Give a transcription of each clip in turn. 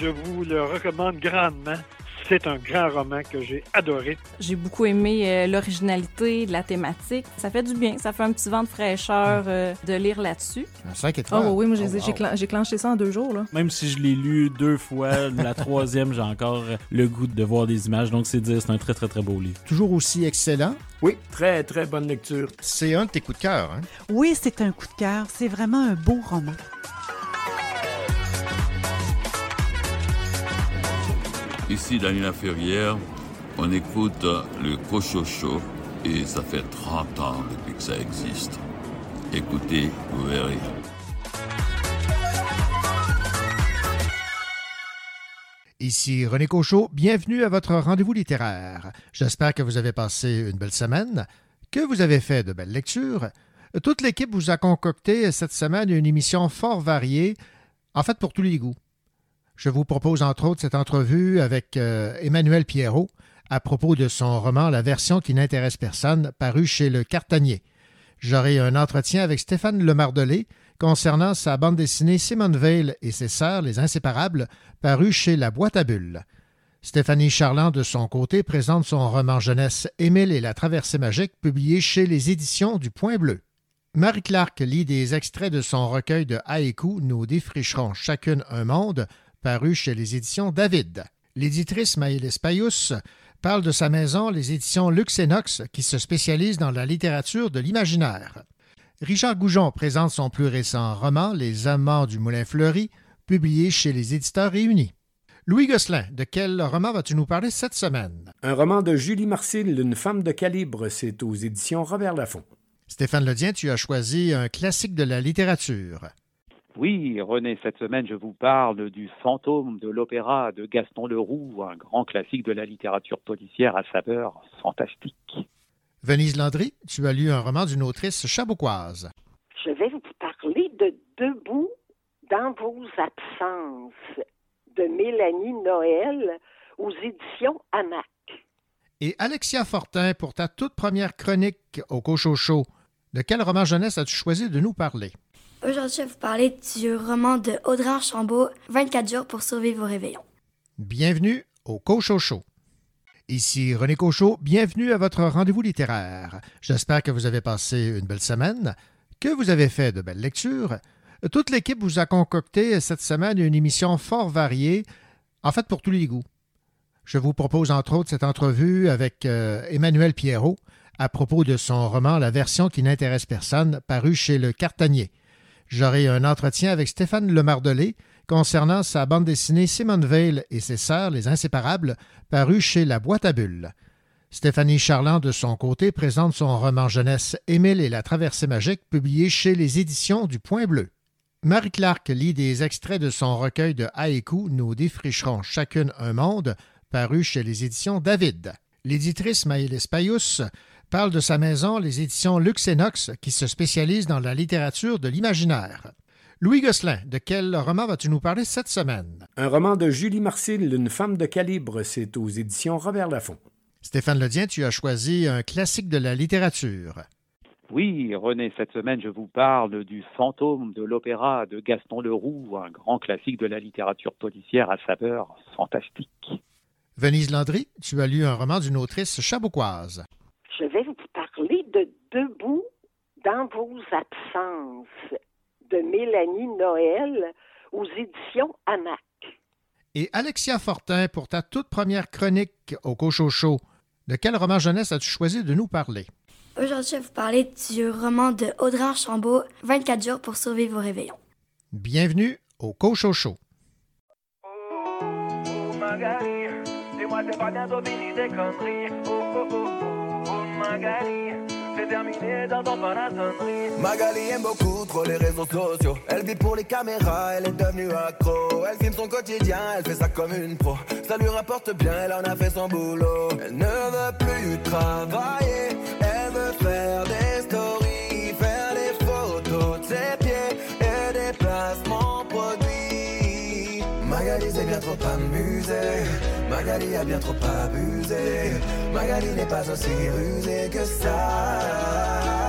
je vous le recommande grandement. C'est un grand roman que j'ai adoré. J'ai beaucoup aimé euh, l'originalité de la thématique. Ça fait du bien. Ça fait un petit vent de fraîcheur euh, de lire là-dessus. Un 5 étoiles. Oh oui, moi j'ai Oh, wow. j'ai clen- clenché ça en deux jours. Là. Même si je l'ai lu deux fois, la troisième, j'ai encore le goût de voir des images. Donc, c'est dire, c'est un très, très, très beau livre. Toujours aussi excellent. Oui, très, très bonne lecture. C'est un de tes coups de cœur. Hein? Oui, c'est un coup de cœur. C'est vraiment un beau roman. Ici Daniela Ferrière, on écoute le Cochocho et ça fait 30 ans depuis que ça existe. Écoutez, vous verrez. Ici René Cochot, bienvenue à votre rendez-vous littéraire. J'espère que vous avez passé une belle semaine, que vous avez fait de belles lectures. Toute l'équipe vous a concocté cette semaine une émission fort variée, en fait pour tous les goûts. Je vous propose entre autres cette entrevue avec euh, Emmanuel Pierrot à propos de son roman La version qui n'intéresse personne, paru chez Le Cartanier. J'aurai un entretien avec Stéphane Lemardelé concernant sa bande dessinée Simone Veil et ses sœurs, les Inséparables, paru chez La Boîte à Bulles. Stéphanie Charland, de son côté, présente son roman jeunesse Émile et la traversée magique, publié chez les éditions du Point Bleu. Marie Clark lit des extraits de son recueil de haïkus Nous défricherons chacune un monde, paru chez les éditions David. L'éditrice Maëlys Payus parle de sa maison, les éditions Luxenox, qui se spécialise dans la littérature de l'imaginaire. Richard Goujon présente son plus récent roman Les Amants du Moulin Fleuri, publié chez les éditeurs réunis. Louis Gosselin, de quel roman vas-tu nous parler cette semaine? Un roman de Julie Marcille, Une femme de calibre, c'est aux éditions Robert Laffont. Stéphane Ledien, tu as choisi un classique de la littérature. Oui, René, cette semaine, je vous parle du fantôme de l'opéra de Gaston Leroux, un grand classique de la littérature policière à saveur fantastique. Venise Landry, tu as lu un roman d'une autrice chabouquoise. Je vais vous parler de Debout dans vos absences de Mélanie Noël aux éditions Hamac. Et Alexia Fortin, pour ta toute première chronique au Cochocho, de quel roman jeunesse as-tu choisi de nous parler? Aujourd'hui, je vais vous parler du roman de Audrey Archambault, 24 jours pour survivre au réveillon. Bienvenue au Cochocho. Ici René Cochot, bienvenue à votre rendez-vous littéraire. J'espère que vous avez passé une belle semaine, que vous avez fait de belles lectures. Toute l'équipe vous a concocté cette semaine une émission fort variée, en fait pour tous les goûts. Je vous propose entre autres cette entrevue avec euh, Emmanuel Pierrot à propos de son roman La version qui n'intéresse personne, paru chez Le Cartanier. J'aurai un entretien avec Stéphane Lemardelé concernant sa bande dessinée Simone Veil et ses sœurs, les Inséparables, paru chez La Boîte à Bulles. Stéphanie Charland, de son côté, présente son roman jeunesse Émile et la traversée magique, publié chez les éditions du Point Bleu. Marie Clark lit des extraits de son recueil de haïkus Nous défricherons chacune un monde, paru chez les éditions David. L'éditrice Maëlys Payus parle de sa maison, les éditions Luxenox, qui se spécialise dans la littérature de l'imaginaire. Louis Gosselin, de quel roman vas-tu nous parler cette semaine? Un roman de Julie Marcille, Une femme de calibre, c'est aux éditions Robert Laffont. Stéphane Ledien, tu as choisi un classique de la littérature. Oui, René, cette semaine, je vous parle du fantôme de l'opéra de Gaston Leroux, un grand classique de la littérature policière à saveur fantastique. Venise Landry, tu as lu un roman d'une autrice chabouquoise. Je vais vous parler de Debout dans vos absences de Mélanie Noël aux éditions Hamac. Et Alexia Fortin, pour ta toute première chronique au Cochocho, de quel roman jeunesse as-tu choisi de nous parler? Aujourd'hui, je vais vous parler du roman de Audrey Archambault, 24 jours pour survivre au réveillon. Bienvenue au Cochocho. Oh oh, oh Magali, c'est terminé ton sonnerie. Magali aime beaucoup trop les réseaux sociaux. Elle vit pour les caméras, elle est devenue accro. Elle filme son quotidien, elle fait ça comme une pro. Ça lui rapporte bien, elle en a fait son boulot. Elle ne veut plus travailler, elle veut faire des trop amusé, Magali a bien trop abusé. Magali n'est pas aussi rusée que ça.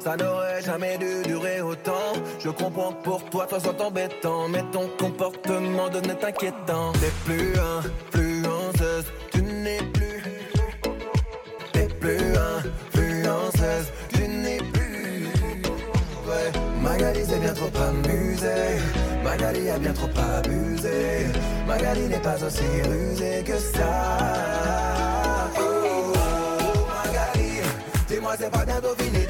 Ça n'aurait jamais dû durer autant. Je comprends que pour toi, toi soit embêtant. Mais ton comportement devenait inquiétant. T'es plus influenceuse, tu n'es plus. T'es plus influenceuse, tu n'es plus. Ouais, Magali s'est bien trop amusée. Magali a bien trop abusé. Magali n'est pas aussi rusée que ça. Oh, Magali, dis-moi c'est pas bientôt fini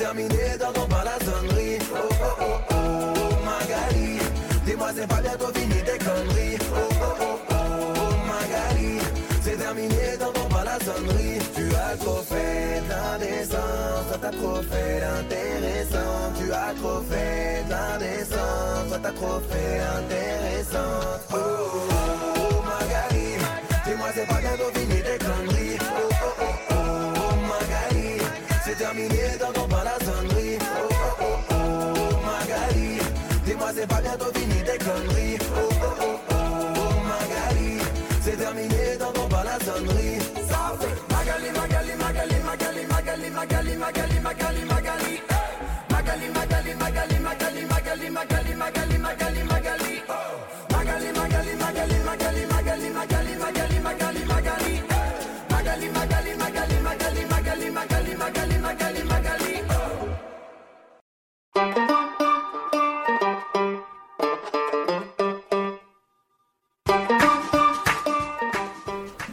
terminé dans ton bar la sonnerie. Oh, oh, oh, oh, Magali, dis-moi c'est pas bientôt fini tes conneries. Oh, oh, oh, oh, Magali, c'est terminé dans ton bar la sonnerie. Tu as trop fait d'indécence, toi t'as trop fait d'intéressant. Tu as trop fait d'indécence, toi t'as trop fait intéressant. Oh, oh, oh,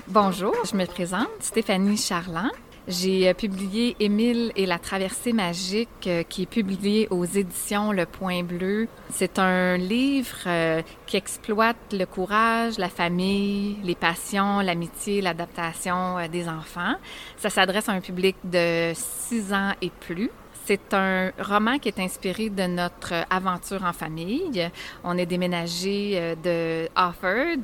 Bonjour, je me présente, Stéphanie Charland. J'ai euh, publié Émile et la traversée magique euh, qui est publié aux éditions Le Point Bleu. C'est un livre euh, qui exploite le courage, la famille, les passions, l'amitié, l'adaptation des enfants. Ça s'adresse à un public de 6 ans et plus. C'est un roman qui est inspiré de notre aventure en famille. On est déménagé euh, de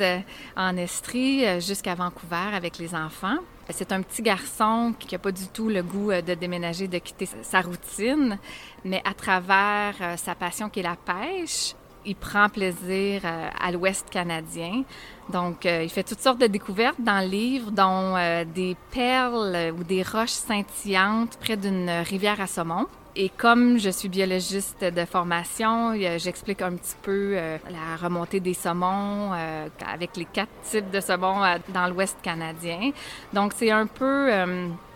euh, en Estrie euh, jusqu'à Vancouver avec les enfants. C'est un petit garçon qui n'a pas du tout le goût euh, de déménager, de quitter sa- routine, mais à travers sa passion qui est la pêche, il prend plaisir euh, à l'Ouest canadien. Donc, euh, il fait toutes sortes de découvertes dans le livre, dont euh, des perles ou des roches scintillantes près d'une rivière à saumon. Et comme je suis biologiste de formation, j'explique un petit peu la remontée des saumons avec les quatre types de saumons dans l'Ouest canadien. Donc, c'est un peu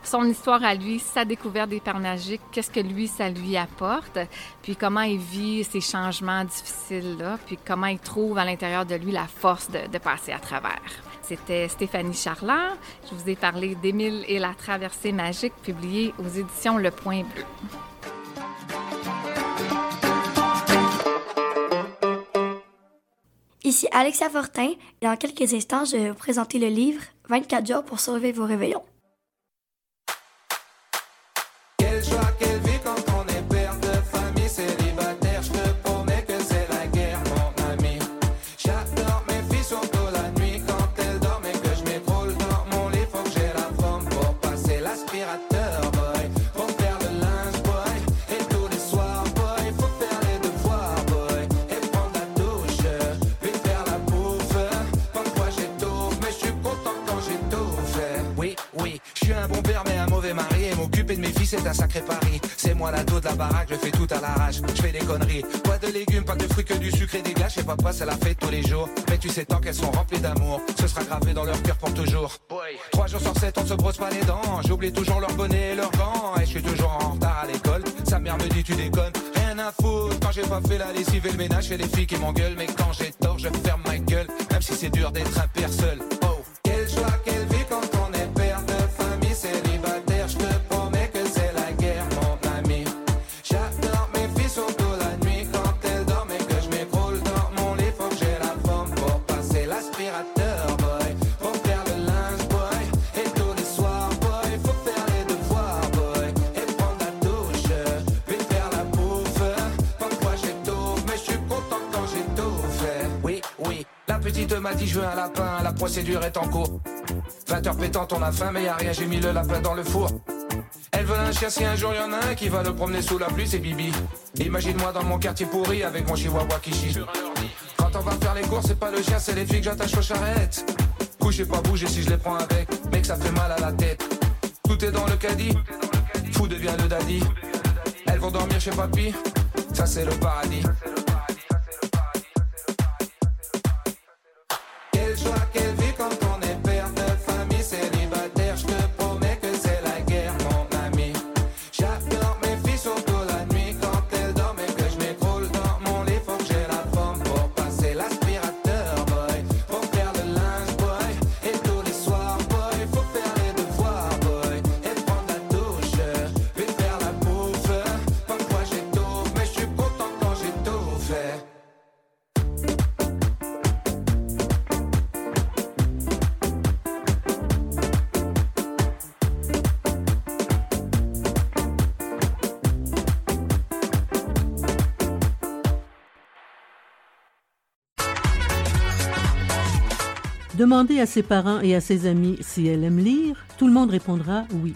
son histoire à lui, sa découverte des perles magiques, qu'est-ce que lui, ça lui apporte, puis comment il vit ces changements difficiles-là, puis comment il trouve à l'intérieur de lui la force de, passer à travers. C'était Stéphanie Charland. Je vous ai parlé d'Émile et la traversée magique, publié aux éditions Le Point Bleu. Ici Alexia Fortin. Dans quelques instants, je vais vous présenter le livre 24 jours pour sauver vos réveillons. is rocking. C'est un sacré pari. C'est moi l'ado de la baraque, je fais tout à l'arrache. Je fais des conneries. Pas de légumes, pas de fruits, que du sucre et des gâches. Et papa, c'est la fête tous les jours. Mais tu sais, tant qu'elles sont remplies d'amour, ce sera gravé dans leur cœur pour toujours. Trois jours sur sept, on se brosse pas les dents. J'oublie toujours leur bonnet et leur gants. Et je suis toujours en retard à l'école. Sa mère me dit, tu déconnes. Rien à foutre. Quand j'ai pas fait la lessive et le ménage, fais les filles qui m'engueulent. Mais quand j'ai tort, je ferme ma gueule. Même si c'est dur d'être un père seul. M'a dit je veux un lapin, la procédure est en cours. 20 heures pétantes, on a faim, mais y a rien, j'ai mis le lapin dans le four. Elle veut un chien, si un jour y en a un qui va le promener sous la pluie, c'est Bibi. Imagine-moi dans mon quartier pourri avec mon chihuahua qui chie. Quand on va faire les courses, c'est pas le chien, c'est les filles que j'attache aux charrettes. Coucher pas bouger si je les prends avec. mec, ça fait mal à la tête. Tout est dans le caddie, fou devient le daddy. Elles vont dormir chez papy, ça c'est le paradis. Demandez à ses parents et à ses amis si elle aime lire, tout le monde répondra oui.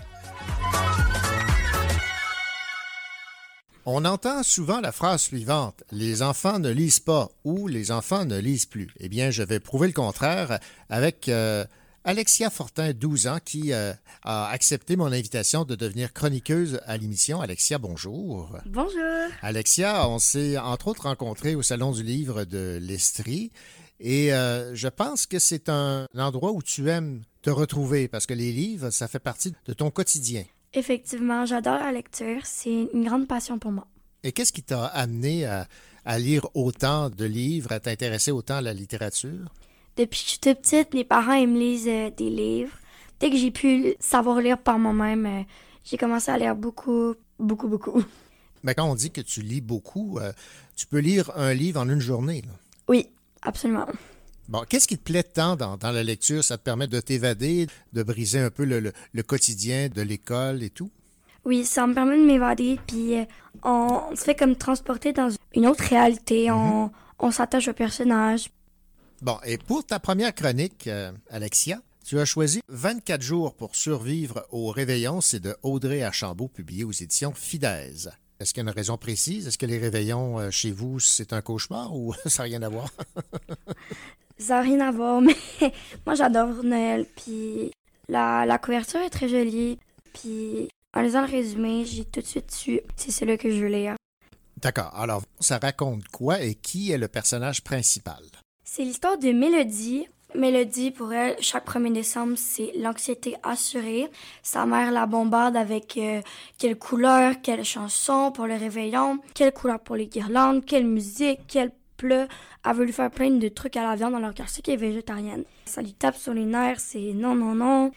On entend souvent la phrase suivante Les enfants ne lisent pas ou les enfants ne lisent plus. Eh bien, je vais prouver le contraire avec euh, Alexia Fortin, 12 ans, qui euh, a accepté mon invitation de devenir chroniqueuse à l'émission. Alexia, bonjour. Bonjour. Alexia, on s'est entre autres rencontrés au Salon du livre de l'Estrie et euh, je pense que c'est un endroit où tu aimes te retrouver parce que les livres, ça fait partie de ton quotidien. Effectivement, j'adore la lecture. C'est une grande passion pour moi. Et qu'est-ce qui t'a amené à, à lire autant de livres, à t'intéresser autant à la littérature? Depuis que je suis toute petite, mes parents ils me lisent euh, des livres. Dès que j'ai pu savoir lire par moi-même, euh, j'ai commencé à lire beaucoup, beaucoup, beaucoup. Mais quand on dit que tu lis beaucoup, euh, tu peux lire un livre en une journée. là. Oui, absolument. Bon, qu'est-ce qui te plaît tant dans, dans la lecture? Ça te permet de t'évader, de briser un peu le, le- le quotidien de l'école et tout? Oui, ça me permet de m'évader, puis euh, on, on se fait comme transporter dans une autre réalité. On, on s'attache au personnage. Bon, et pour ta première chronique, euh, Alexia, tu as choisi 24 jours pour survivre au réveillon. C'est de Audrey Archambault, publié aux éditions Fidèse. Est-ce qu'il y a une raison précise? Est-ce que les réveillons euh, chez vous, c'est un cauchemar ou ça n'a rien à voir? Ça n'a rien à voir, mais moi j'adore Noël, puis la, la couverture est très jolie, puis en lisant le résumé, j'ai tout de suite su c'est celui que je veux lire. D'accord. Alors, ça raconte quoi et qui est le personnage principal? C'est l'histoire de Mélodie. Mélodie, pour elle, chaque 1er décembre, c'est l'anxiété assurée. Sa mère la bombarde avec euh, quelle couleur, quelle chanson pour le réveillon, quelle couleur pour les guirlandes, quelle musique, quel plat. Elle veut lui faire plein de trucs à la viande alors qu'elle sait qu'elle est végétarienne. Ça lui tape sur les nerfs, c'est non, non, non.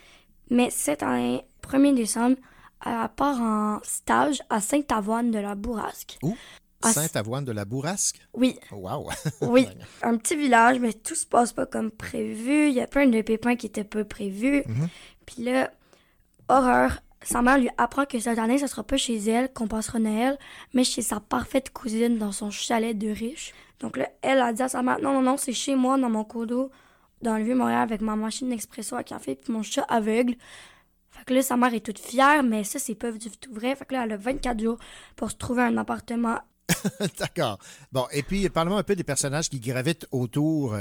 Mais cette année, 1er décembre, elle part en stage à Sainte-Avoine de la Bourrasque. Ah, Sainte-Avoine de la Bourrasque? Oui. Wow! Oui, un petit village, mais tout se passe pas comme prévu. Il y a plein de pépins qui étaient peu prévus. Mhm. Puis là, horreur, sa mère lui apprend que cette année, ce sera pas chez elle qu'on passera Noël, mais chez sa parfaite cousine dans son chalet de riche. Donc là, elle a dit à sa mère, non, non, non, c'est chez moi, dans mon condo, dans le Vieux-Montréal, avec ma machine d'expresso à café, puis mon chat aveugle. Fait que là, sa mère est toute fière, mais ça, c'est pas du tout vrai. Fait que là, elle a 24 jours pour se trouver un appartement D'accord. Bon, et puis, parlons un peu des personnages qui gravitent autour.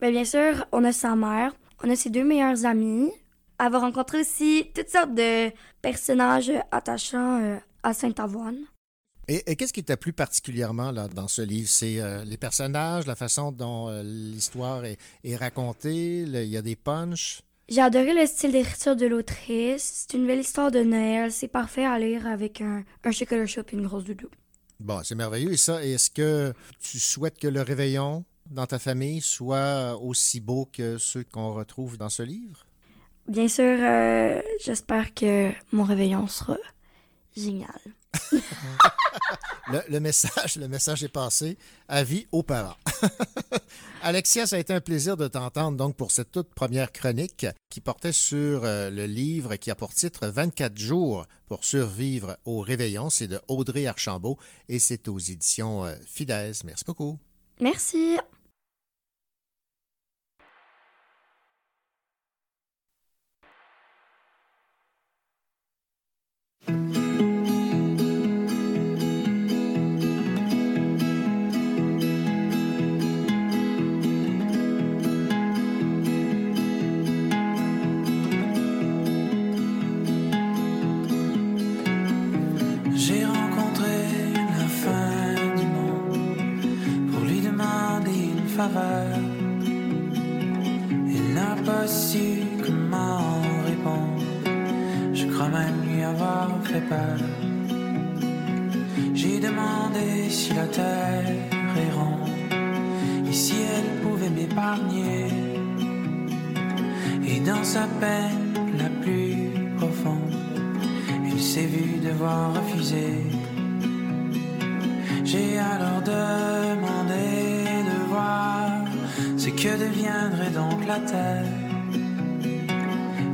Ben, bien sûr, on a sa mère, on a ses deux meilleurs amis. Elle va rencontrer aussi toutes sortes de personnages attachants euh, à Sainte-Avoine. Et, et qu'est-ce qui t'a plu particulièrement là, dans ce livre? C'est euh, les personnages, la façon dont euh, l'histoire est, est racontée, il y a des punchs? J'ai adoré le style d'écriture de l'autrice. C'est une belle histoire de Noël. C'est parfait à lire avec un, un chocolat chaud et une grosse doudou. Bon, c'est merveilleux. Et ça, est-ce que tu souhaites que le réveillon dans ta famille soit aussi beau que ceux qu'on retrouve dans ce livre? Bien sûr, euh, j'espère que mon réveillon sera génial. Le, message, le message est passé. Avis aux parents. Alexia, ça a été un plaisir de t'entendre donc pour cette toute première chronique qui portait sur euh, le livre qui a pour titre 24 jours pour survivre au réveillon. C'est de Audrey Archambault et c'est aux éditions euh, Fidèse. Merci beaucoup. Merci. Il n'a pas su comment répondre. Je crois même lui avoir fait peur. J'ai demandé si la terre est ronde et si elle pouvait m'épargner. Et dans sa peine la plus profonde, il s'est vu devoir refuser. J'ai alors demandé ce que deviendrait donc la terre.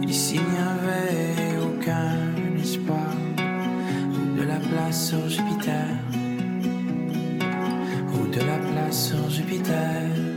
Ici n'y avait aucun espoir ou de la place sur Jupiter ou de la place sur Jupiter.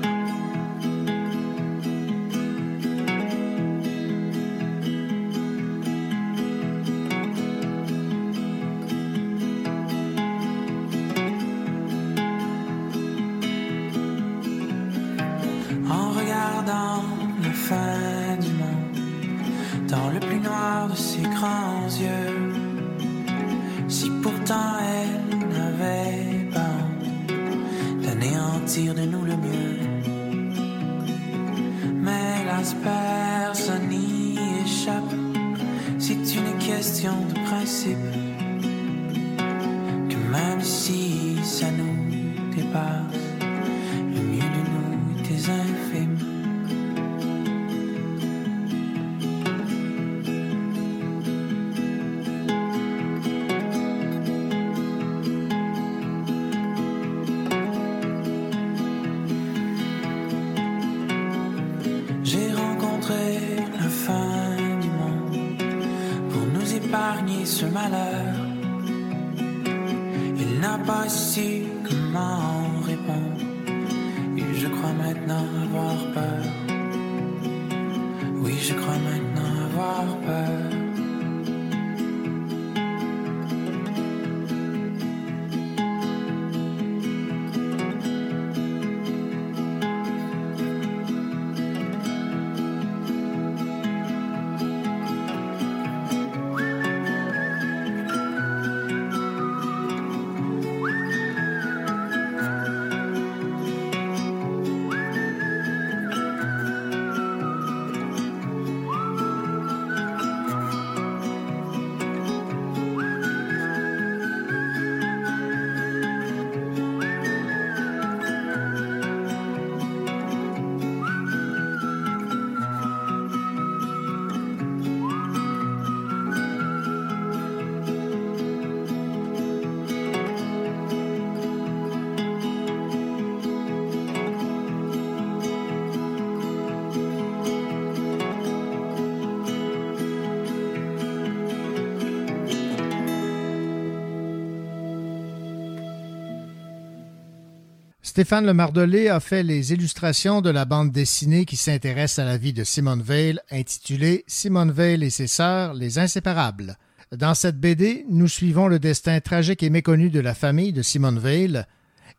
Stéphane Lemardelet a fait les illustrations de la bande dessinée qui s'intéresse à la vie de Simone Veil, intitulée Simone Veil et ses sœurs, les inséparables. Dans cette BD, nous suivons le destin tragique et méconnu de la famille de Simone Veil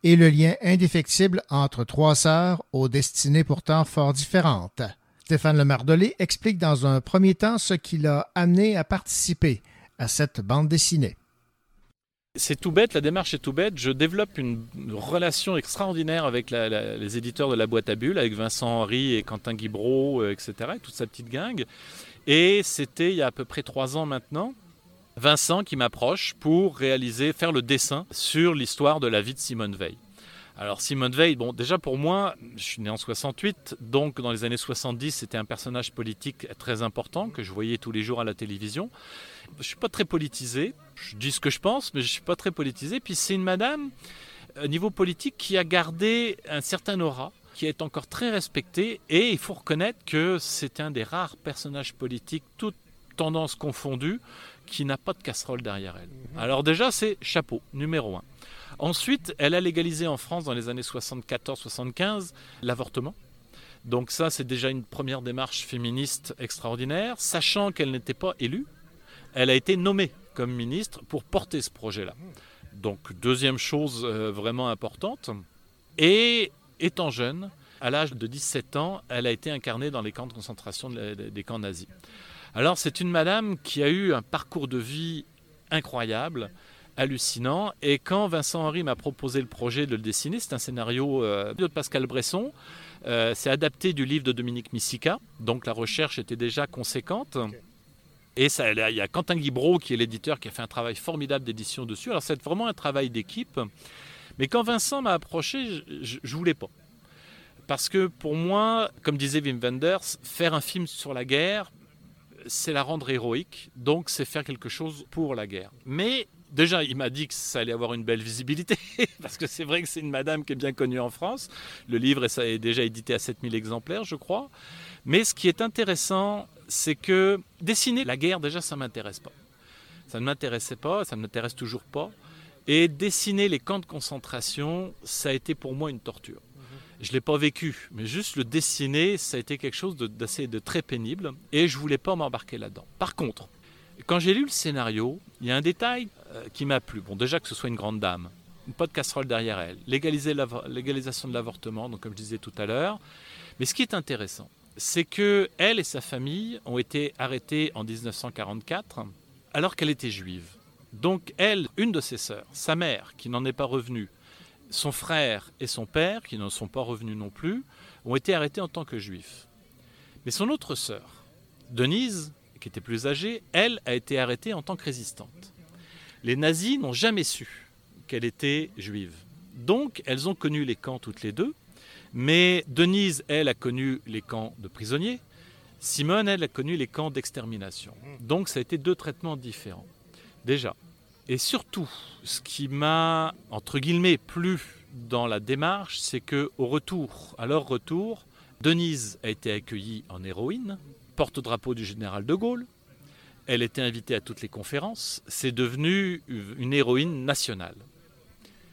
et le lien indéfectible entre trois sœurs aux destinées pourtant fort différentes. Stéphane Lemardelet explique dans un premier temps ce qui l'a amené à participer à cette bande dessinée. C'est tout bête, la démarche est tout bête. Je développe une relation extraordinaire avec les éditeurs de la boîte à bulles, avec Vincent Henry et Quentin Guibreau, euh, etc., et toute sa petite gang. Et c'était il y a à peu près trois ans maintenant. Vincent qui m'approche pour réaliser, faire le dessin sur l'histoire de la vie de Simone Veil. Alors Simone Veil, bon déjà pour moi, je suis né en 68, donc dans les années 70 c'était un personnage politique très important que je voyais tous les jours à la télévision. Je suis pas très politisé, je dis ce que je pense, mais je suis pas très politisé. Puis c'est une madame, au niveau politique, qui a gardé un certain aura, qui est encore très respectée, et il faut reconnaître que c'est un des rares personnages politiques, toutes tendances confondues, qui n'a pas de casserole derrière elle. Alors déjà, c'est chapeau, numéro un. Ensuite, elle a légalisé en France dans les années 74-75 l'avortement. Donc ça, c'est déjà une première démarche féministe extraordinaire, sachant qu'elle n'était pas élue. Elle a été nommée comme ministre pour porter ce projet-là. Donc deuxième chose euh, vraiment importante. Et étant jeune, à l'âge de 17 ans, elle a été incarnée dans les camps de concentration des camps nazis. Alors c'est une madame qui a eu un parcours de vie incroyable. hallucinant. Et quand Vincent Henry m'a proposé le projet de le dessiner, c'est un scénario euh, de Pascal Bresson. Euh, c'est adapté du livre de Dominique Missica, donc la recherche était déjà conséquente. Et ça, il y a Quentin Guibreau, qui est l'éditeur, qui a fait un travail formidable d'édition dessus. Alors c'est vraiment un travail d'équipe. Mais quand Vincent m'a approché, je ne voulais pas. Parce que pour moi, comme disait Wim Wenders, faire un film sur la guerre, c'est la rendre héroïque, donc c'est faire quelque chose pour la guerre. Mais déjà, il m'a dit que ça allait avoir une belle visibilité, parce que c'est vrai que c'est une madame qui est bien connue en France. Le livre est déjà édité à 7000 exemplaires, je crois. Mais ce qui est intéressant, c'est que dessiner la guerre, déjà, ça ne m'intéresse pas. Ça ne m'intéressait pas, ça ne m'intéresse toujours pas. Et dessiner les camps de concentration, ça a été pour moi une torture. Je ne l'ai pas vécu, mais juste le dessiner, ça a été quelque chose d'assez de, très pénible et je ne voulais pas m'embarquer là-dedans. Par contre, quand j'ai lu le scénario, il y a un détail euh, qui m'a plu. Bon, déjà que ce soit une grande dame, pas de casserole derrière elle, légaliser légalisation de l'avortement, donc comme je disais tout à l'heure. Mais ce qui est intéressant, c'est que elle et sa famille ont été arrêtées en 1944 alors qu'elle était juive. Donc elle, une de ses sœurs, sa mère, qui n'en est pas revenue, son frère et son père, qui n'en sont pas revenus non plus, ont été arrêtés en tant que juifs. Mais son autre sœur, Denise, qui était plus âgée, elle a été arrêtée en tant que résistante. Les nazis n'ont jamais su qu'elle était juive. Donc, elles ont connu les camps toutes les deux, mais Denise, elle, a connu les camps de prisonniers. Simone, elle, a connu les camps d'extermination. Donc, ça a été deux traitements différents. Déjà. Et surtout, ce qui m'a, entre guillemets, plu dans la démarche, c'est que au retour, à leur retour, Denise a été accueillie en héroïne, porte-drapeau du général de Gaulle. Elle était invitée à toutes les conférences. C'est devenu une héroïne nationale.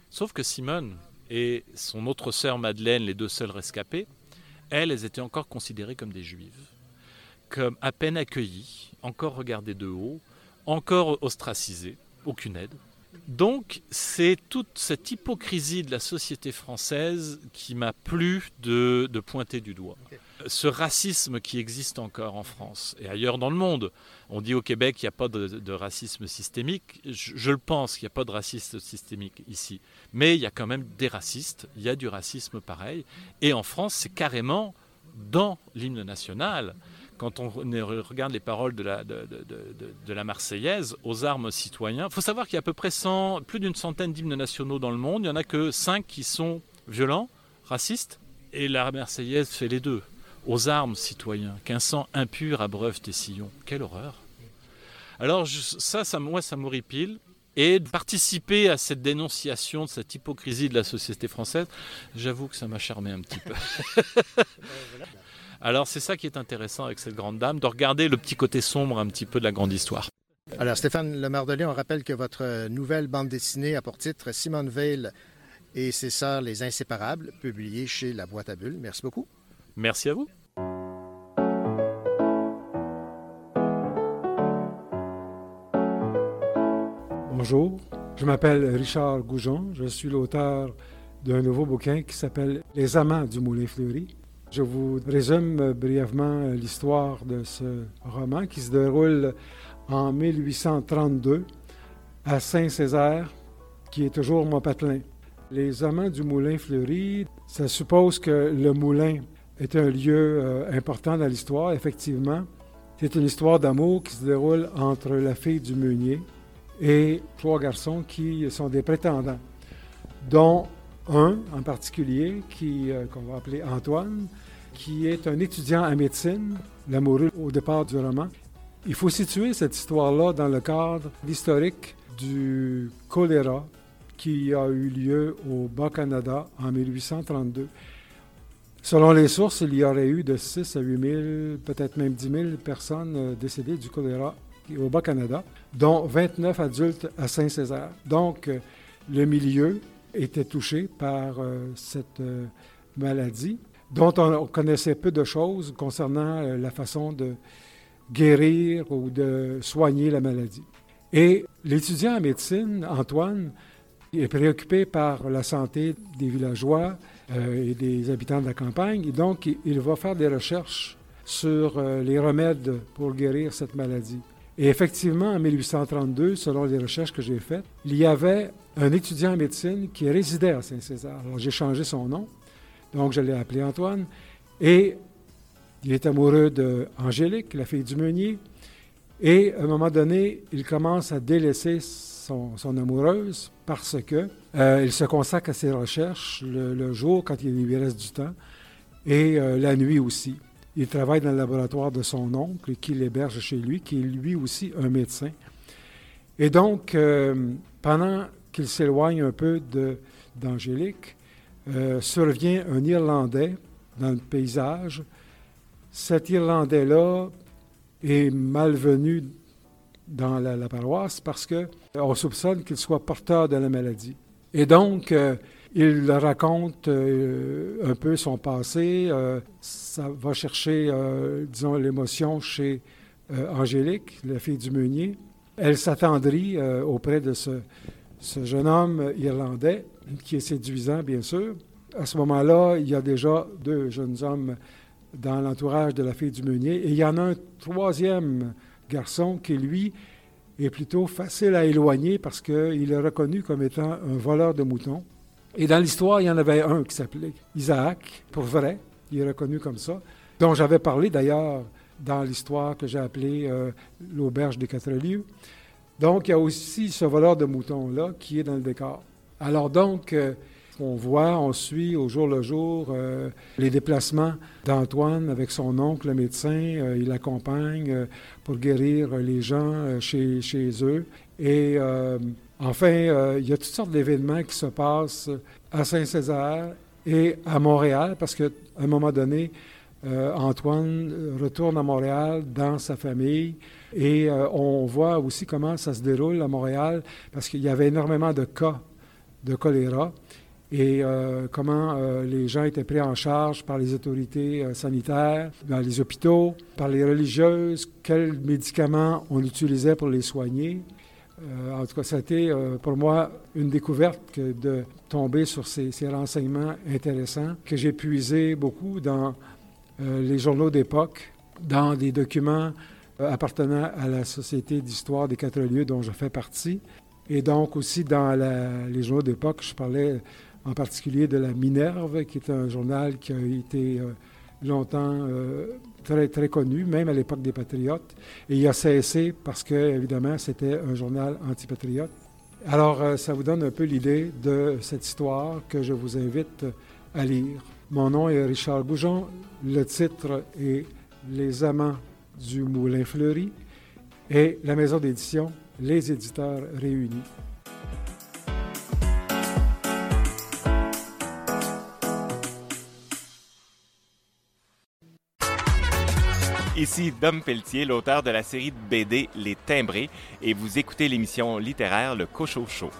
Sauf que Simone et son autre sœur Madeleine, les deux seules rescapées, elles, étaient encore considérées comme des juives, comme à peine accueillies, encore regardées de haut, encore ostracisées aucune aide. Donc c'est toute cette hypocrisie de la société française qui m'a plu de, pointer du doigt. Ce racisme qui existe encore en France et ailleurs dans le monde. On dit au Québec qu'il n'y a pas de, racisme systémique. Je, le pense qu'il n'y a pas de racisme systémique ici. Mais il y a quand même des racistes, il y a du racisme pareil. Et en France, c'est carrément dans l'hymne national quand on regarde les paroles de la, Marseillaise, aux armes citoyens, il faut savoir qu'il y a à peu près plus d'une centaine d'hymnes nationaux dans le monde. Il n'y en a que cinq qui sont violents, racistes, et la Marseillaise fait les deux. Aux armes citoyens, qu'un sang impur abreuve tes sillons. Quelle horreur Alors ça, ça, moi, ça m'horripile. Et de participer à cette dénonciation de cette hypocrisie de la société française, j'avoue que ça m'a charmé un petit peu. Alors c'est ça qui est intéressant avec cette grande dame, de regarder le petit côté sombre un petit peu de la grande histoire. Alors Stéphane Lemardelier, on rappelle que votre nouvelle bande dessinée a pour titre Simone Veil et ses sœurs les inséparables, publiée chez La Boîte à Bulles. Merci beaucoup. Merci à vous. Bonjour, je m'appelle Richard Goujon, je suis l'auteur d'un nouveau bouquin qui s'appelle Les Amants du Moulin Fleuri. Je vous résume brièvement l'histoire de ce roman qui se déroule en 1832 à Saint-Césaire, qui est toujours mon patelin. Les amants du moulin fleuri, ça suppose que le moulin est un lieu euh, important dans l'histoire, effectivement. C'est une histoire d'amour qui se déroule entre la fille du meunier et trois garçons qui sont des prétendants, dont un en particulier, qui, euh, qu'on va appeler Antoine, qui est un étudiant en médecine, l'amoureux au départ du roman. Il faut situer cette histoire-là dans le cadre historique du choléra qui a eu lieu au Bas-Canada en 1832. Selon les sources, il y aurait eu de 6 à 8 000, peut-être même 10 000 personnes euh, décédées du choléra au Bas-Canada, dont 29 adultes à Saint-Césaire. Donc, euh, le milieu était touché par euh, cette maladie dont on connaissait peu de choses concernant la façon de guérir ou de soigner la maladie. Et l'étudiant en médecine, Antoine, est préoccupé par la santé des villageois et des habitants de la campagne, et donc il va faire des recherches sur euh, les remèdes pour guérir cette maladie. Et effectivement, en 1832, selon les recherches que j'ai faites, il y avait un étudiant en médecine qui résidait à Saint-Césaire. Alors j'ai changé son nom, donc je l'ai appelé Antoine. Et il est amoureux d'Angélique, la fille du meunier. Et à un moment donné, il commence à délaisser son, amoureuse parce que euh, il se consacre à ses recherches le, jour quand il lui reste du temps et euh, la nuit aussi. Il travaille dans le laboratoire de son oncle qui l'héberge chez lui, qui est lui aussi un médecin. Et donc, euh, pendant qu'il s'éloigne un peu d'Angélique, survient un Irlandais dans le paysage. Cet Irlandais-là est malvenu dans la, paroisse parce que on soupçonne qu'il soit porteur de la maladie. Et donc, euh, il raconte euh, un peu son passé. euh, ça va chercher, euh, disons, l'émotion chez euh, Angélique, la fille du meunier. Elle s'attendrit euh, auprès de ce jeune homme irlandais qui est séduisant, bien sûr. À ce moment-là, il y a déjà deux jeunes hommes dans l'entourage de la fille du meunier. Et il y en a un troisième garçon qui, lui, est plutôt facile à éloigner parce qu'il est reconnu comme étant un voleur de moutons. Et dans l'histoire, il y en avait un qui s'appelait Isaac, pour vrai, il est reconnu comme ça, dont j'avais parlé d'ailleurs dans l'histoire que j'ai appelée euh, l'auberge des quatre lieux. Donc, il y a aussi ce voleur de moutons-là qui est dans le décor. Alors donc, euh, on voit, on suit au jour le jour euh, les déplacements d'Antoine avec son oncle, le médecin. Euh, il l'accompagne euh, pour guérir les gens chez, chez eux. Et enfin, il y a toutes sortes d'événements qui se passent à Saint-Césaire et à Montréal, parce qu'à un moment donné, Antoine retourne à Montréal dans sa famille et on voit aussi comment ça se déroule à Montréal parce qu'il y avait énormément de cas de choléra et euh, comment euh, les gens étaient pris en charge par les autorités euh, sanitaires, dans les hôpitaux, par les religieuses, quels médicaments on utilisait pour les soigner. En tout cas, ça a été pour moi une découverte de tomber sur ces, renseignements intéressants que j'ai puisé beaucoup dans les journaux d'époque, dans des documents appartenant à la Société d'histoire des quatre lieux dont je fais partie, et donc aussi dans les journaux d'époque. Je parlais en particulier de la Minerve, qui est un journal qui a été euh, longtemps euh, très, très connu, même à l'époque des Patriotes. Et il a cessé parce que, évidemment, c'était un journal antipatriote. Alors, euh, ça vous donne un peu l'idée de cette histoire que je vous invite à lire. Mon nom est Richard Goujon. Le titre est Les Amants du Moulin Fleuri et la maison d'édition Les Éditeurs Réunis. Ici Dom Pelletier, l'auteur de la série de BD Les Timbrés, et vous écoutez l'émission littéraire Le Cochot Show.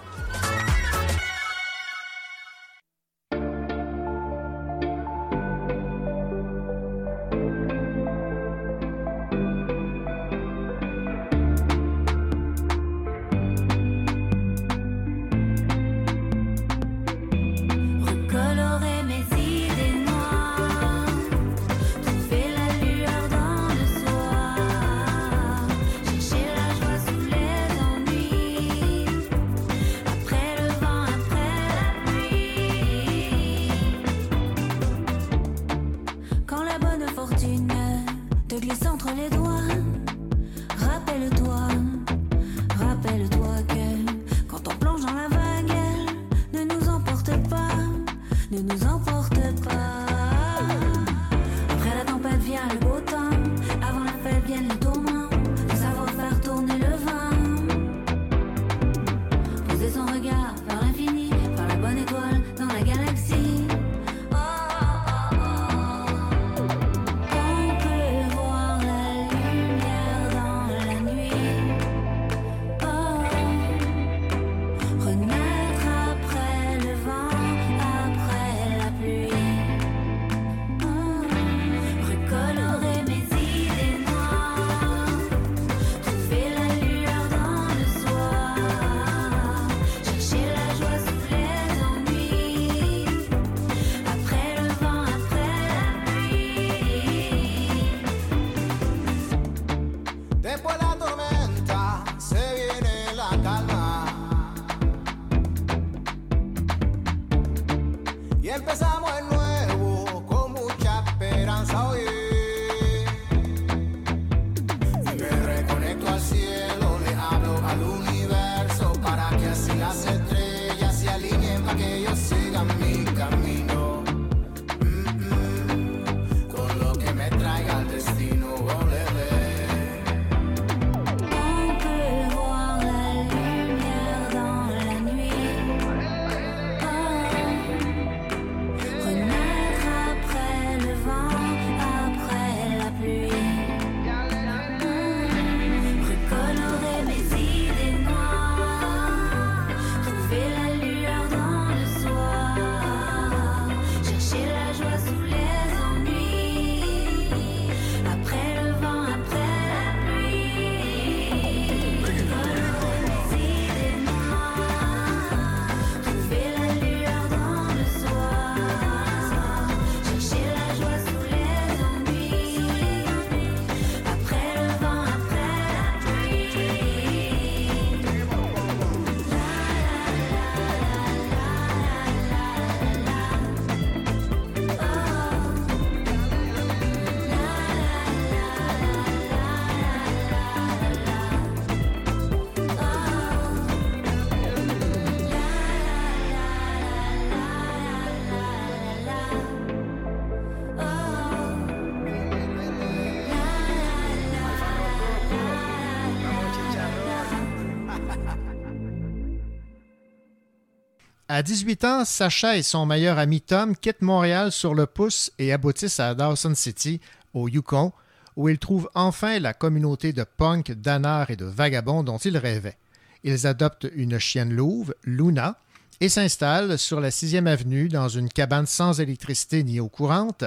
À 18 ans, Sacha et son meilleur ami Tom quittent Montréal sur le pouce et aboutissent à Dawson City, au Yukon, où ils trouvent enfin la communauté de punk, d'anards et de vagabonds dont ils rêvaient. Ils adoptent une chienne louve, Luna, et s'installent sur la 6e avenue dans une cabane sans électricité ni eau courante.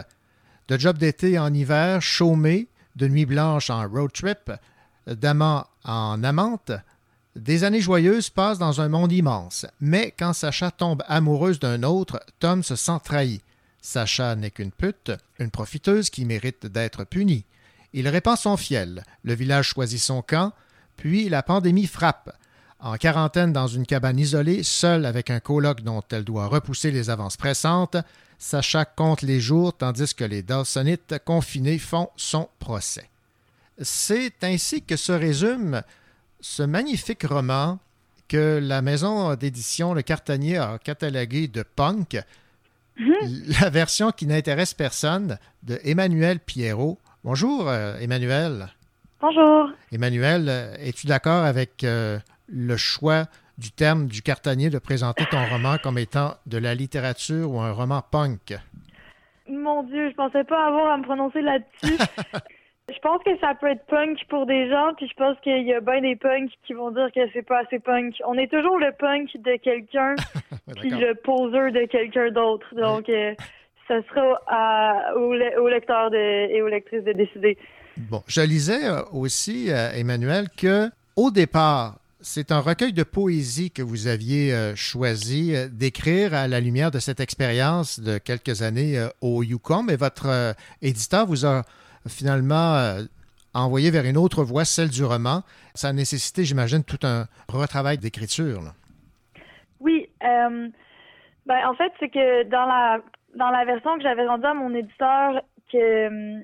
De job d'été en hiver, chômé, de nuit blanche en road trip, d'amant en amante, des années joyeuses passent dans un monde immense. Mais quand Sacha tombe amoureuse d'un autre, Tom se sent trahi. Sacha n'est qu'une pute, une profiteuse qui mérite d'être punie. Il répand son fiel, le village choisit son camp, puis la pandémie frappe. En quarantaine dans une cabane isolée, seule avec un coloc dont elle doit repousser les avances pressantes, Sacha compte les jours tandis que les Dawsonites confinés font son procès. C'est ainsi que se résume ce magnifique roman que la maison d'édition Le Cartanier a catalogué de punk, la version qui n'intéresse personne de Emmanuel Pierrot. Bonjour, euh, Emmanuel. Bonjour. Emmanuel, euh, es-tu d'accord avec euh, le choix du terme du Cartanier de présenter ton roman comme étant de la littérature ou un roman punk? Mon Dieu, je pensais pas avoir à me prononcer là-dessus. je pense que ça peut être punk pour des gens, puis je pense qu'il y a bien des punks qui vont dire que c'est pas assez punk. On est toujours le punk de quelqu'un, puis le poseur de quelqu'un d'autre. Donc, euh, ça sera à- au, le- au lecteur de- et aux lectrices de décider. Bon, je lisais euh, aussi, euh, Emmanuel, que au départ, c'est un recueil de poésie que vous aviez euh, choisi euh, d'écrire à la lumière de cette expérience de quelques années euh, au Yukon, mais votre éditeur vous a finalement euh, envoyé vers une autre voie, celle du roman. Ça a nécessité, j'imagine, tout un retravail d'écriture. Oui, euh, ben en fait c'est que dans la dans la version que j'avais rendue à mon éditeur que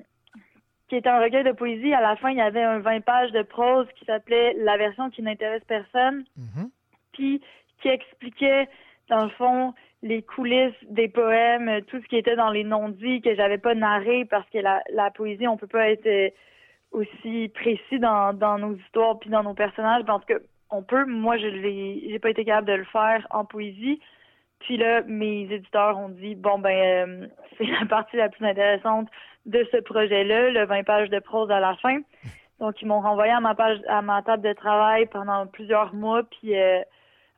qui était un recueil de poésie, à la fin il y avait un 20 pages de prose qui s'appelait La version qui n'intéresse personne, puis qui expliquait dans le fond les coulisses des poèmes, euh, tout ce qui était dans les non-dits que j'avais pas narré parce que la, la poésie on peut pas être euh, aussi précis dans, dans nos histoires puis dans nos personnages. Tout cas, on peut. Moi, je l'ai, j'ai pas été capable de le faire en poésie. Puis là, mes éditeurs ont dit bon ben euh, c'est la partie la plus intéressante de ce projet-là, le 20 pages de prose à la fin. Donc ils m'ont renvoyé à ma page à ma table de travail pendant plusieurs mois, puis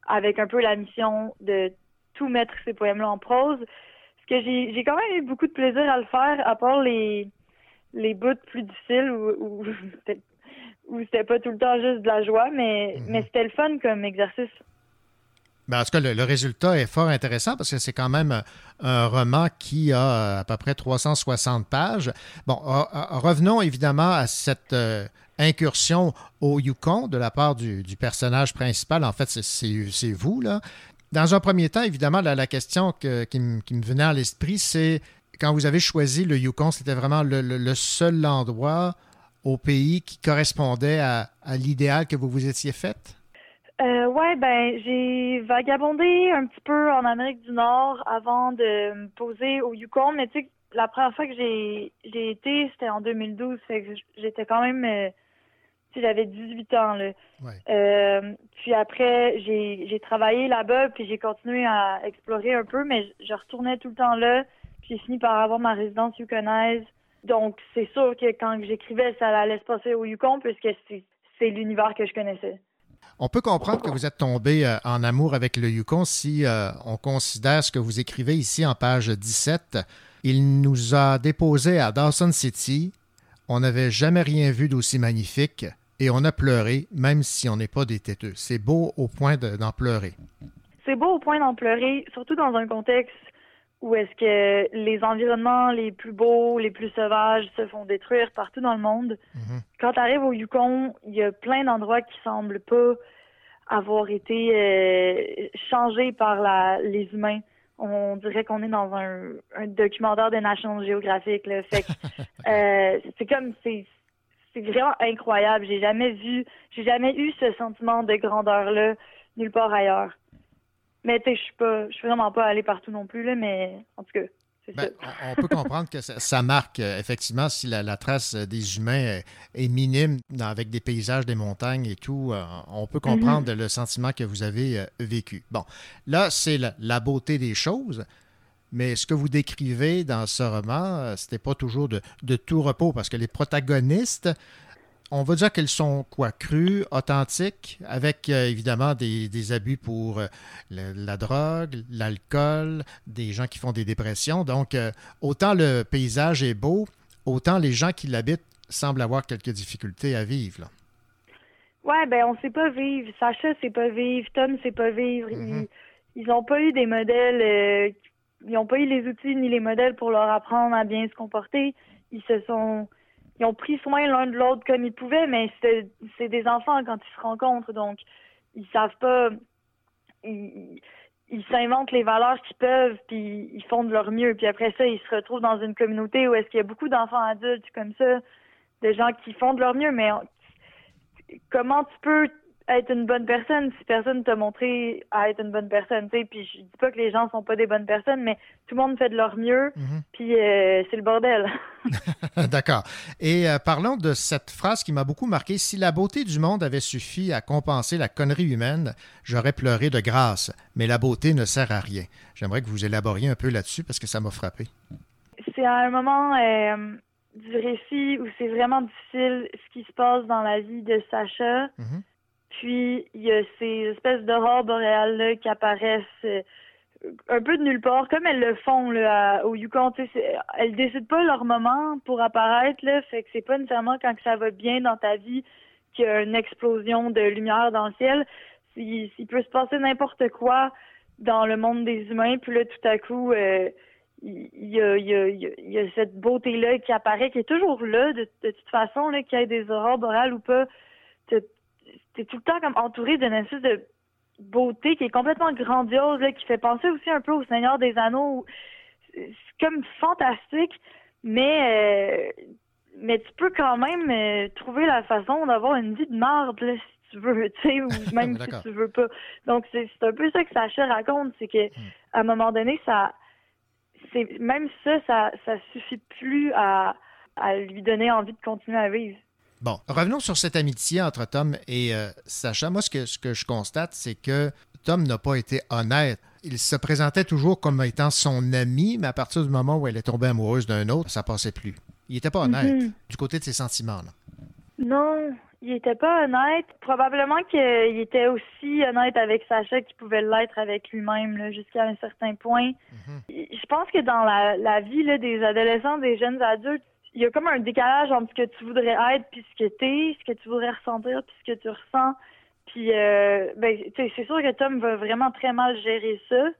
avec un peu la mission de tout mettre ces poèmes-là en prose. Parce que j'ai j'ai quand même eu beaucoup de plaisir à le faire, à part les les bouts plus difficiles où, où c'était où c'était pas tout le temps juste de la joie, mais, mais c'était le fun comme exercice. Ben, en tout cas, le, le résultat est fort intéressant parce que c'est quand même euh, un roman qui a euh, à peu près 360 pages. Bon, euh, revenons évidemment à cette euh, incursion au Yukon de la part du, du personnage principal. En fait, c'est- c'est c'est vous, là. Dans un premier temps, évidemment, la, question que- qui, me- venait à l'esprit, c'est quand vous avez choisi le Yukon, c'était vraiment le, seul endroit au pays qui correspondait à, l'idéal que vous vous étiez fait? Euh, ouais, ben j'ai vagabondé un petit peu en Amérique du Nord avant de me poser au Yukon, mais tu sais, la première fois que j'ai été, c'était en 2012, fait que j'étais quand même, euh, j'avais 18 ans là. Euh, puis après, j'ai travaillé là-bas, puis j'ai continué à explorer un peu, mais je retournais tout le temps là. Puis j'ai fini par avoir ma résidence yukonaise. Donc c'est sûr que quand j'écrivais, ça allait se passer au Yukon, puisque c'est c'est l'univers que je connaissais. On peut comprendre que vous êtes tombé euh, en amour avec le Yukon si euh, on considère ce que vous écrivez ici en page 17. Il nous a déposé à Dawson City. On n'avait jamais rien vu d'aussi magnifique et on a pleuré, même si on n'est pas des têteux. C'est beau au point de- d'en pleurer. C'est beau au point d'en pleurer, surtout dans un contexte où est-ce que les environnements les plus beaux, les plus sauvages se font détruire partout dans le monde. Quand tu arrives au Yukon, il y a plein d'endroits qui semblent pas avoir été euh, changés par la, les humains. On dirait qu'on est dans un, un documentaire de National Geographic. Là. Fait que, euh, c'est comme c'est c'est vraiment incroyable. J'ai jamais vu, j'ai jamais eu ce sentiment de grandeur là nulle part ailleurs. Mais tu sais, je suis pas, je suis vraiment pas allée partout non plus là, mais en tout cas, c'est Ben, ça. on, peut comprendre que ça, ça marque, euh, effectivement, si la, la trace euh, des humains est, est minime dans- avec des paysages, des montagnes et tout, euh, on peut comprendre le sentiment que vous avez euh, vécu. Bon, là, c'est la, la beauté des choses, mais ce que vous décrivez dans ce roman, euh, c'était pas toujours de, de tout repos, parce que les protagonistes, on va dire qu'elles sont quoi, crues, authentiques, avec euh, évidemment des, des abus pour euh, la drogue, l'alcool, des gens qui font des dépressions. Donc, euh, autant le paysage est beau, autant les gens qui l'habitent semblent avoir quelques difficultés à vivre. là. Ouais, ben on sait pas vivre. Sacha sait pas vivre. Tom sait pas vivre. Ils, ils ont pas eu des modèles. Ils ont pas eu les outils ni les modèles pour leur apprendre à bien se comporter. Ils se sont, ils ont pris soin l'un de l'autre comme ils pouvaient, mais c'est des enfants quand ils se rencontrent, donc ils savent pas. Ils s'inventent les valeurs qu'ils peuvent, puis ils font de leur mieux. Puis après ça, ils se retrouvent dans une communauté où est-ce qu'il y a beaucoup d'enfants adultes comme ça, de gens qui font de leur mieux, mais comment tu peux être une bonne personne si personne t'a montré à être une bonne personne, tu sais, puis je dis pas que les gens sont pas des bonnes personnes, mais tout le monde fait de leur mieux, puis euh, c'est le bordel. D'accord. Et euh, parlons de cette phrase qui m'a beaucoup marqué. Si la beauté du monde avait suffi à compenser la connerie humaine, j'aurais pleuré de grâce. Mais la beauté ne sert à rien. J'aimerais que vous élaboriez un peu là-dessus parce que ça m'a frappé. c'est à un moment euh, du récit où c'est vraiment difficile ce qui se passe dans la vie de Sacha. Puis il y a ces espèces d'aurores boréales-là qui apparaissent euh, un peu de nulle part, comme elles le font là, au Yukon. Elles décident pas leur moment pour apparaître, là, fait que c'est pas nécessairement quand ça va bien dans ta vie qu'il y a une explosion de lumière dans le ciel. Il, il peut se passer n'importe quoi dans le monde des humains, puis là, tout à coup, il y a, cette beauté-là qui apparaît, qui est toujours là, de, toute façon, là, qu'il y ait des aurores boréales ou pas. T'es tout le temps comme entouré d'une espèce de beauté qui est complètement grandiose, là, qui fait penser aussi un peu au Seigneur des Anneaux. C'est comme fantastique, mais euh, mais tu peux quand même euh, trouver la façon d'avoir une vie de marde, là, si tu veux, tu sais, ou même si tu veux pas. Donc c'est un peu ça que Sacha raconte, c'est que à un moment donné, ça c'est même ça, ça ça suffit plus à, à lui donner envie de continuer à vivre. Bon, revenons sur cette amitié entre Tom et euh, Sacha. Moi, ce que, ce que je constate, c'est que Tom n'a pas été honnête. Il se présentait toujours comme étant son ami, mais à partir du moment où elle est tombée amoureuse d'un autre, ça passait plus. Il n'était pas honnête Mhm. du côté de ses sentiments. là. Non, il était pas honnête. Probablement qu'il était aussi honnête avec Sacha qu'il pouvait l'être avec lui-même jusqu'à un certain point. Je pense que dans la, la vie là, des adolescents, des jeunes adultes, il y a comme un décalage entre ce que tu voudrais être puis ce que t'es, ce que tu voudrais ressentir puis ce que tu ressens. Puis, euh, ben, c'est sûr que Tom va vraiment très mal gérer ça.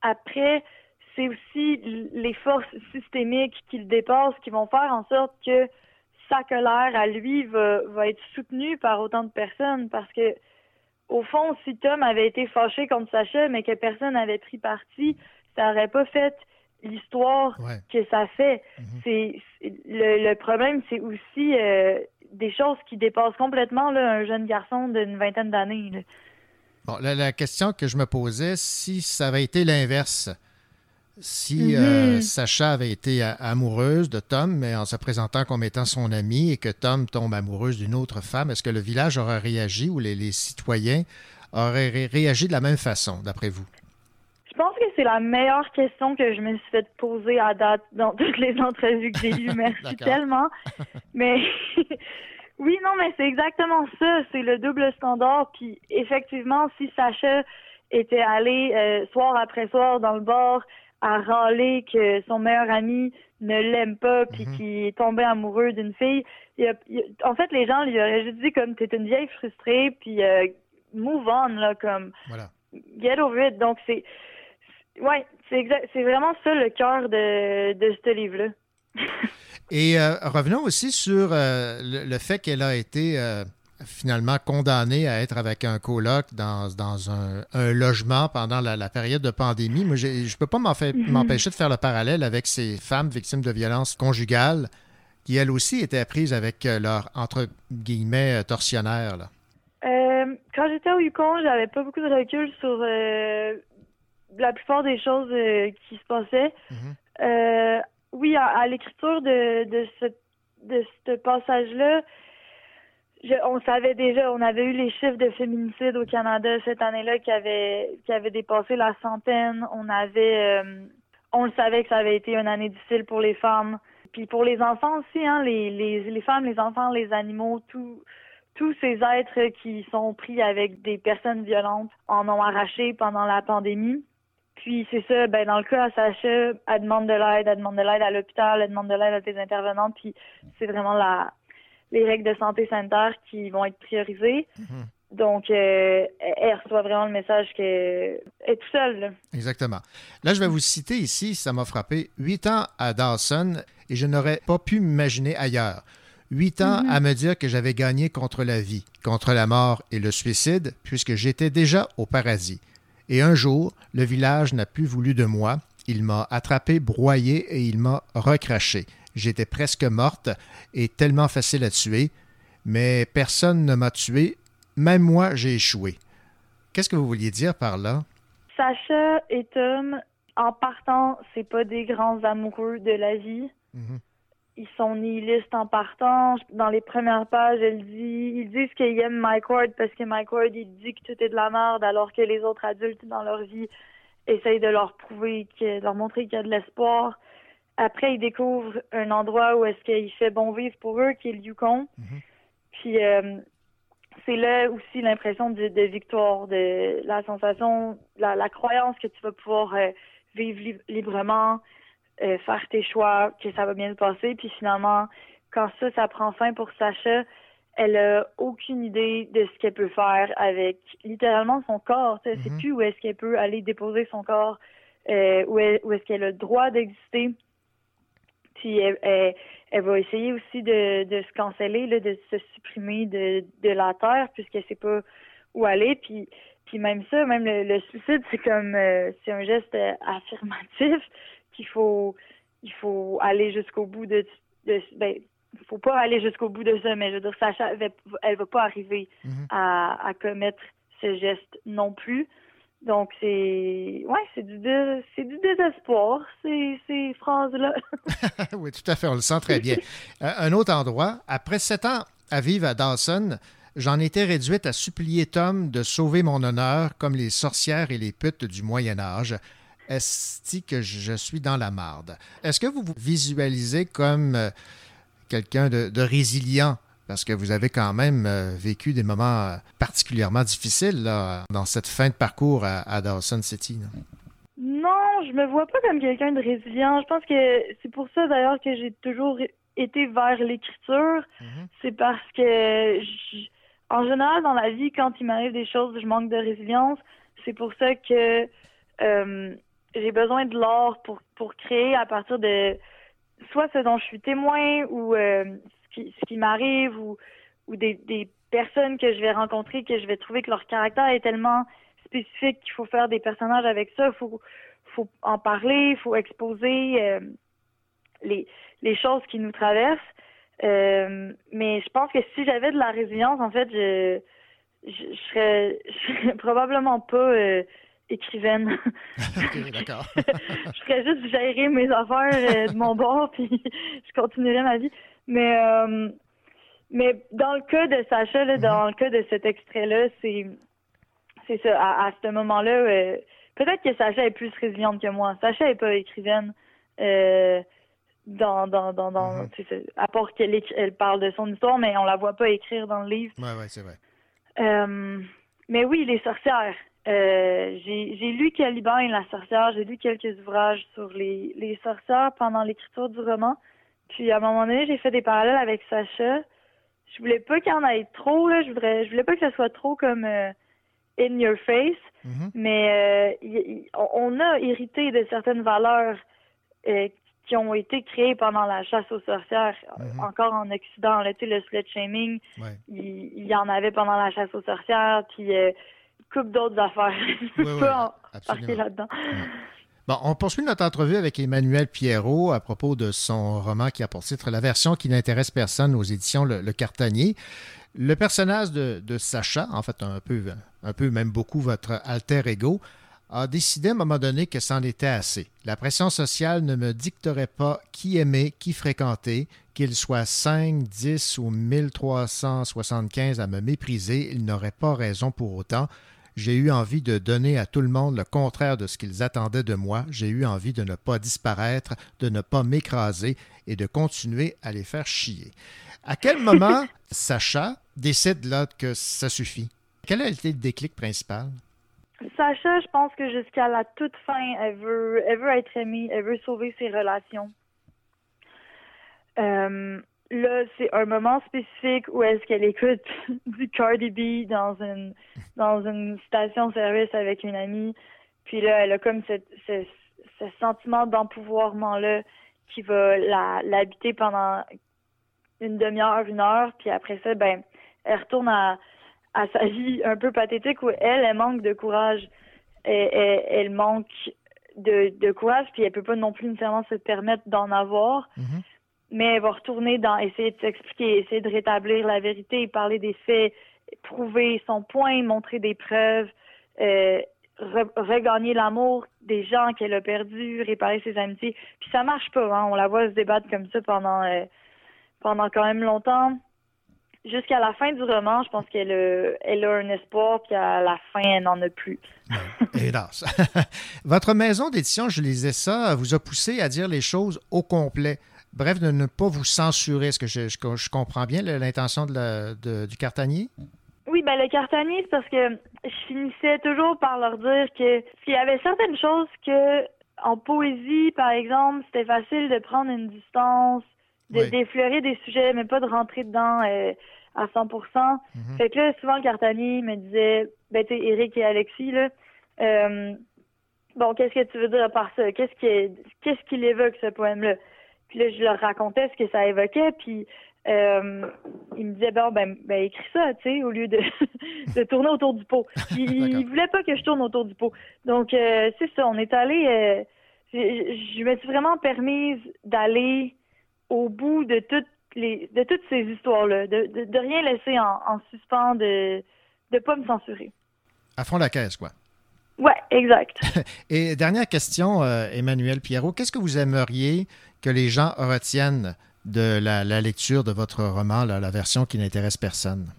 Après, c'est aussi les forces systémiques qui le dépassent qui vont faire en sorte que sa colère à lui va, va être soutenue par autant de personnes parce que au fond, si Tom avait été fâché contre Sacha mais que personne n'avait pris parti, ça aurait pas fait l'histoire que ça fait. C'est c'est- le, le problème, c'est aussi euh, des choses qui dépassent complètement là, un jeune garçon d'une vingtaine d'années. Bon, la, la question que je me posais, si ça avait été l'inverse, si Mhm. euh, Sacha avait été a- amoureuse de Tom, mais en se présentant comme étant son ami, et que Tom tombe amoureuse d'une autre femme, est-ce que le village aurait réagi ou les, les citoyens auraient ré- réagi de la même façon, d'après vous? Je pense que c'est la meilleure question que je me suis fait poser à date dans toutes les entrevues que j'ai eues? Merci tellement. Mais oui, non, mais c'est exactement ça. C'est le double standard. Puis effectivement, si Sacha était allé euh, soir après soir dans le bar à râler que son meilleur ami ne l'aime pas puis qu'il est tombé amoureux d'une fille, il a- en fait, les gens lui auraient juste dit comme t'es une vieille frustrée puis euh, move on là comme get over it. Donc c'est Ouais, c'est exact, c'est vraiment ça le cœur de, de ce livre-là. Et euh, revenons aussi sur euh, le, le fait qu'elle a été euh, finalement condamnée à être avec un coloc dans, dans un, un logement pendant la, la période de pandémie. Moi, je ne peux pas Mhm. m'empêcher de faire le parallèle avec ces femmes victimes de violences conjugales qui, elles aussi, étaient prises avec leur, entre guillemets, tortionnaire. là. Quand j'étais au Yukon, j'avais pas beaucoup de recul sur la plupart des choses euh, qui se passaient. Euh, oui, à, à l'écriture de, de ce, de ce passage-là, je- on savait déjà, on avait eu les chiffres de féminicide au Canada cette année-là qui avaient, qui avaient dépassé la centaine. On avait, euh, on le savait que ça avait été une année difficile pour les femmes. Puis pour les enfants aussi, hein, les, les, les femmes, les enfants, les animaux, tout, tous ces êtres qui sont pris avec des personnes violentes en ont arraché pendant la pandémie. Puis c'est ça, ben dans le cas à Sacha, elle demande de l'aide, elle demande de l'aide à l'hôpital, elle demande de l'aide à des intervenantes, puis c'est vraiment la les règles de santé sanitaire qui vont être priorisées. Donc, euh, elle reçoit vraiment le message qu'elle est toute seule. là. Exactement. Là, je vais vous citer ici, ça m'a frappé, huit ans à Dawson et je n'aurais pas pu m'imaginer ailleurs. Huit ans Mhm. à me dire que j'avais gagné contre la vie, contre la mort et le suicide, puisque j'étais déjà au paradis. Et un jour, le village n'a plus voulu de moi. Il m'a attrapé, broyé et il m'a recraché. J'étais presque morte et tellement facile à tuer, mais personne ne m'a tué. Même moi, j'ai échoué. Qu'est-ce que vous vouliez dire par là? Sacha et Tom, en partant, c'est pas des grands amoureux de la vie. Ils sont nihilistes en partant. Dans les premières pages, elle dit, ils disent qu'ils aiment Mike Ward parce que Mike Ward, il dit que tout est de la merde, alors que les autres adultes dans leur vie essayent de leur prouver, que, de leur montrer qu'il y a de l'espoir. Après, ils découvrent un endroit où est-ce qu'il fait bon vivre pour eux, qui est le Yukon. Puis euh, c'est là aussi l'impression de, de victoire, de la sensation, la, la croyance que tu vas pouvoir euh, vivre lib- librement, euh, faire tes choix, que ça va bien se passer. Puis finalement, quand ça, ça prend fin pour Sacha, elle a aucune idée de ce qu'elle peut faire avec littéralement son corps. Tu sais, Elle sait plus où est-ce qu'elle peut aller déposer son corps, euh, où est- où est-ce qu'elle a le droit d'exister. Puis elle, elle- elle va essayer aussi de, de se canceller, là, de se supprimer de, de la terre puisqu'elle sait pas où aller. Puis, puis même ça, même le, le suicide, c'est comme euh, c'est un geste affirmatif qu'il faut il faut aller jusqu'au bout de, de ben faut pas aller jusqu'au bout de ça, mais je veux dire, Sacha, elle, va- pas arriver à, à commettre ce geste non plus. Donc c'est ouais, c'est du dé- c'est du désespoir ces ces phrases là. oui, tout à fait, on le sent très bien. Euh, un autre endroit, après sept ans à vivre à Dawson, j'en étais réduite à supplier Tom de sauver mon honneur comme les sorcières et les putes du Moyen Âge. Est-ce que je suis dans la marde? Est-ce que vous vous visualisez comme euh, quelqu'un de, de résilient? Parce que vous avez quand même euh, vécu des moments euh, particulièrement difficiles là, dans cette fin de parcours à, à Dawson City. là. Non, je me vois pas comme quelqu'un de résilient. Je pense que c'est pour ça d'ailleurs que j'ai toujours été vers l'écriture. C'est parce que, en général, dans la vie, quand il m'arrive des choses, je manque de résilience. C'est pour ça que euh, j'ai besoin de l'art pour, pour créer à partir de soit ce dont je suis témoin ou euh, ce qui, ce qui m'arrive ou, ou des, des personnes que je vais rencontrer que je vais trouver que leur caractère est tellement spécifique qu'il faut faire des personnages avec ça. Il faut, faut en parler, il faut exposer euh, les, les choses qui nous traversent. Euh, mais je pense que si j'avais de la résilience, en fait, je, je, je serais, je serais probablement pas euh, écrivaine. OK, d'accord. je ferais juste gérer mes affaires euh, de mon bord, puis je continuerais ma vie. Mais, euh, mais dans le cas de Sacha, là, dans le cas de cet extrait-là, c'est c'est ça. À, à ce moment-là, euh, peut-être que Sacha est plus résiliente que moi. Sacha est pas écrivaine. Euh, dans, dans, dans, ça. à part qu'elle elle parle de son histoire, mais on la voit pas écrire dans le livre. Oui, oui, c'est vrai. Mais oui, les sorcières. Euh, j'ai lu Caliban et la sorcière, j'ai lu quelques ouvrages sur les, les sorcières pendant l'écriture du roman. Puis à un moment donné, j'ai fait des parallèles avec Sacha. Je voulais pas qu'il y en ait trop, là. Je voudrais, je voulais pas que ça soit trop comme euh, in your face. Mais euh, y- y- on a hérité de certaines valeurs euh, qui ont été créées pendant la chasse aux sorcières, euh, encore en Occident. Là, tu sais, le slut shaming, il, il y en avait pendant la chasse aux sorcières, puis couple d'autres affaires. Je peux Oui, pas oui, partir là-dedans. Bon, on poursuit notre entrevue avec Emmanuel Pierrot à propos de son roman qui a pour titre La version qui n'intéresse personne aux éditions Le, Le Cartanier. Le personnage de, de Sacha, en fait un peu, un peu même beaucoup votre alter ego, a décidé à un moment donné que c'en était assez. La pression sociale ne me dicterait pas qui aimer, qui fréquenter, qu'il soit 5, 10 ou 1375 à me mépriser, ils n'auraient pas raison pour autant. J'ai eu envie de donner à tout le monde le contraire de ce qu'ils attendaient de moi. J'ai eu envie de ne pas disparaître, de ne pas m'écraser et de continuer à les faire chier. À quel moment Sacha décide là que ça suffit? Quel a été le déclic principal? Sacha, je pense que jusqu'à la toute fin, elle veut, elle veut être aimée, elle veut sauver ses relations. Euh, là, c'est un moment spécifique où est-ce qu'elle écoute du Cardi B dans une dans une station-service avec une amie. Puis là, elle a comme ce, ce sentiment d'empouvoirment-là qui va la- l'habiter pendant une demi-heure, une heure. Puis après ça, ben, elle retourne à, à sa vie un peu pathétique où elle, elle manque de courage. Elle, manque de, de courage, puis elle peut pas non plus nécessairement se permettre d'en avoir. Mais elle va retourner dans essayer de s'expliquer, essayer de rétablir la vérité, parler des faits, prouver son point, montrer des preuves, euh, re- regagner l'amour des gens qu'elle a perdus, réparer ses amitiés. Puis ça marche pas, hein. On la voit se débattre comme ça pendant euh, pendant quand même longtemps. Jusqu'à la fin du roman, je pense qu'elle a, elle a un espoir, puis à la fin, elle n'en a plus. Hélas. Votre maison d'édition, je lisais ça, vous a poussé à dire les choses au complet. Bref, de ne pas vous censurer. Est-ce que je, je- je comprends bien l'intention de la- de- du cartanier? Oui, ben le cartanier, c'est parce que je finissais toujours par leur dire que s'il y avait certaines choses que en poésie, par exemple, c'était facile de prendre une distance, de Oui. d'effleurer des sujets, mais pas de rentrer dedans euh, à 100%. Fait que là, souvent, le cartanier me disait, ben tu Eric et Alexis, là, euh, bon, qu'est-ce que tu veux dire par ça? Qu'est-ce qui qu'est-ce qu'il évoque, ce poème-là? Puis là, je leur racontais ce que ça évoquait, puis euh, il me disait, bon, ben, ben écris ça, tu sais, au lieu de, de tourner autour du pot. Il, il voulait pas que je tourne autour du pot. Donc, euh, c'est ça, on est allé, euh, je, me suis vraiment permise d'aller au bout de toutes les, de toutes ces histoires-là, de, de, de rien laisser en, en suspens, de, de pas me censurer. À fond la caisse, quoi. Ouais, exact. Et dernière question, euh, Emmanuel Pierrot, qu'est-ce que vous aimeriez que les gens retiennent de la, la lecture de votre roman, là, la version qui n'intéresse personne?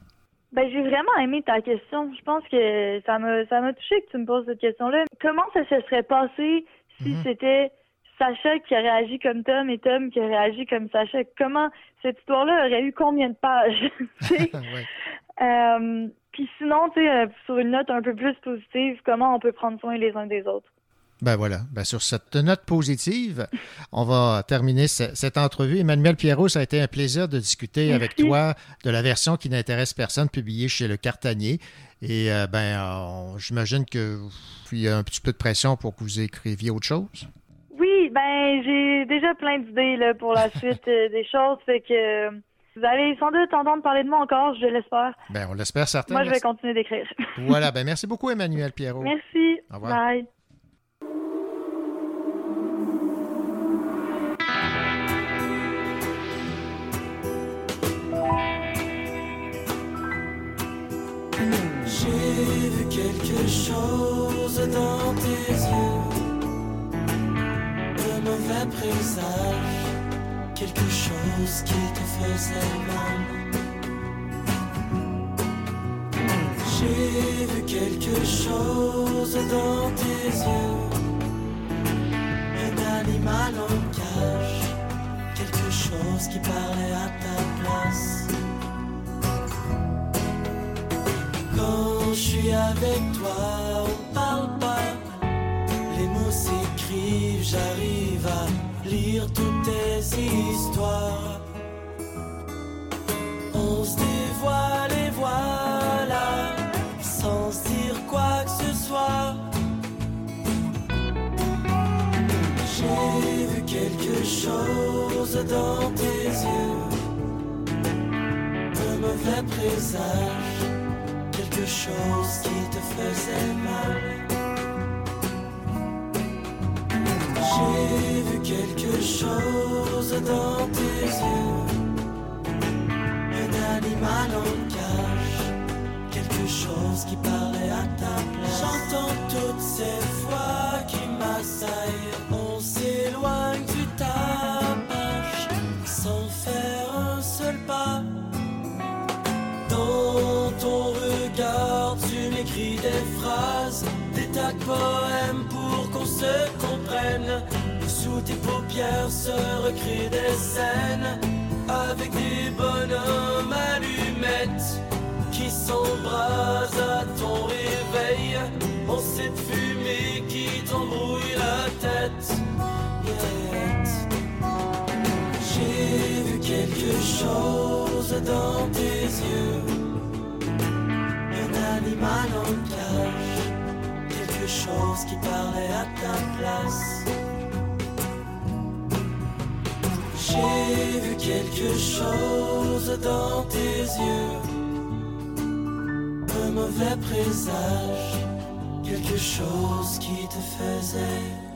Ben, j'ai vraiment aimé ta question. Je pense que ça m'a ça m'a touché que tu me poses cette question-là. Comment ça se serait passé si c'était Sacha qui aurait agi comme Tom et Tom qui aurait agi comme Sacha? Comment cette histoire-là aurait eu combien de pages? Euh, Puis sinon, tu sais, euh, sur une note un peu plus positive, comment on peut prendre soin les uns des autres? Ben voilà, ben sur cette note positive, on va terminer ce- cette entrevue. Emmanuel Pierrot, ça a été un plaisir de discuter avec toi de la version qui n'intéresse personne publiée chez Le Cartanier. Et euh, ben, j'imagine que il y a un petit peu de pression pour que vous écriviez autre chose. Oui, ben j'ai déjà plein d'idées pour la suite euh, des choses, fait que vous allez sans doute entendre parler de moi encore, je l'espère. Ben, on l'espère certainement. Moi, je vais continuer d'écrire. Voilà, ben merci beaucoup Emmanuel Pierrot. Merci. Au revoir. Bye. J'ai vu quelque chose dans tes yeux, de mauvais présages, quelque chose qui te faisait mal. J'ai vu quelque chose dans tes yeux, un animal en cage, quelque chose qui parlait à ta place. Quand je suis avec toi, on parle pas. Les mots s'écrivent, j'arrive à lire toutes tes histoires. On se dévoile et voilà, sans se dire quoi que ce soit. J'ai vu quelque chose dans tes yeux, un mauvais présage quelque chose qui te faisait mal. J'ai vu quelque chose dans tes yeux, un animal en cage, quelque chose qui parlait à ta place. J'entends toutes ces voix qui m'assaillent. On s'éloigne du tapage sans faire un seul pas. Dans ton regard, tu m'écris des phrases, des tas de poèmes pour qu'on se sous tes paupières se recréent des scènes avec des bonhommes allumettes qui s'embrasent à ton réveil. En cette fumée qui t'embrouille la tête. J'ai vu quelque chose dans tes yeux. Un animal en cage. Quelque chose qui parlait à ta place. J'ai vu quelque chose dans tes yeux. Un mauvais présage. Quelque chose qui te faisait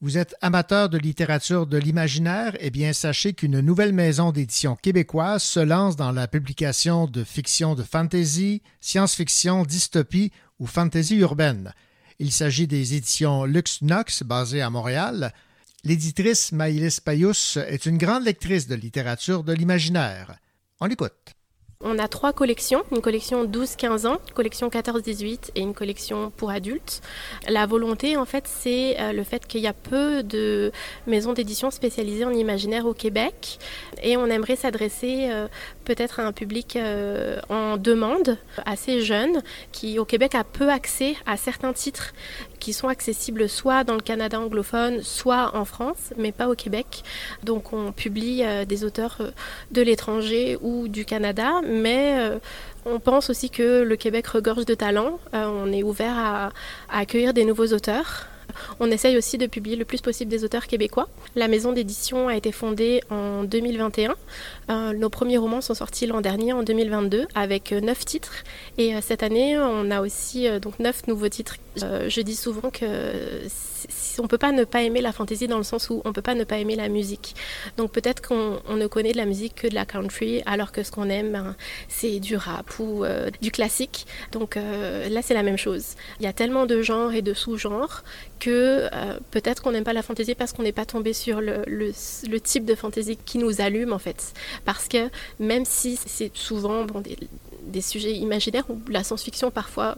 Vous êtes amateur de littérature de l'imaginaire? Eh bien, sachez qu'une nouvelle maison d'édition québécoise se lance dans la publication de fiction de fantasy, science-fiction, dystopie ou fantasy urbaine. Il s'agit des éditions Lux Nox, basées à Montréal. L'éditrice Maïlis Payous est une grande lectrice de littérature de l'imaginaire. On l'écoute. On a trois collections, une collection 12-15 ans, une collection 14-18 et une collection pour adultes. La volonté, en fait, c'est euh, le fait qu'il y a peu de maisons d'édition spécialisées en imaginaire au Québec et on aimerait s'adresser euh, peut-être à un public euh, en demande, assez jeune, qui au Québec a peu accès à certains titres qui sont accessibles soit dans le Canada anglophone, soit en France, mais pas au Québec. Donc on publie euh, des auteurs euh, de l'étranger ou du Canada, mais euh, on pense aussi que le Québec regorge de talents. On est ouvert à accueillir des nouveaux auteurs. On essaye aussi de publier le plus possible des auteurs québécois. La maison d'édition a été fondée en 2021. Nos premiers romans sont sortis l'an dernier, en 2022, avec euh, neuf titres. Et euh, cette année, on a aussi euh, donc neuf nouveaux titres. Je dis souvent que on peut pas ne pas aimer la fantasy dans le sens où on peut pas ne pas aimer la musique. Donc peut-être qu'on on ne connaît de la musique que de la country, alors que ce qu'on aime, ben, c'est du rap ou euh, du classique. Donc euh, là, c'est la même chose. Il y a tellement de genres et de sous-genres que euh, peut-être qu'on n'aime pas la fantaisie parce qu'on n'est pas tombé sur le, le- le type de fantaisie qui nous allume en fait. Parce que même si c'est souvent des, sujets imaginaires ou la science-fiction parfois,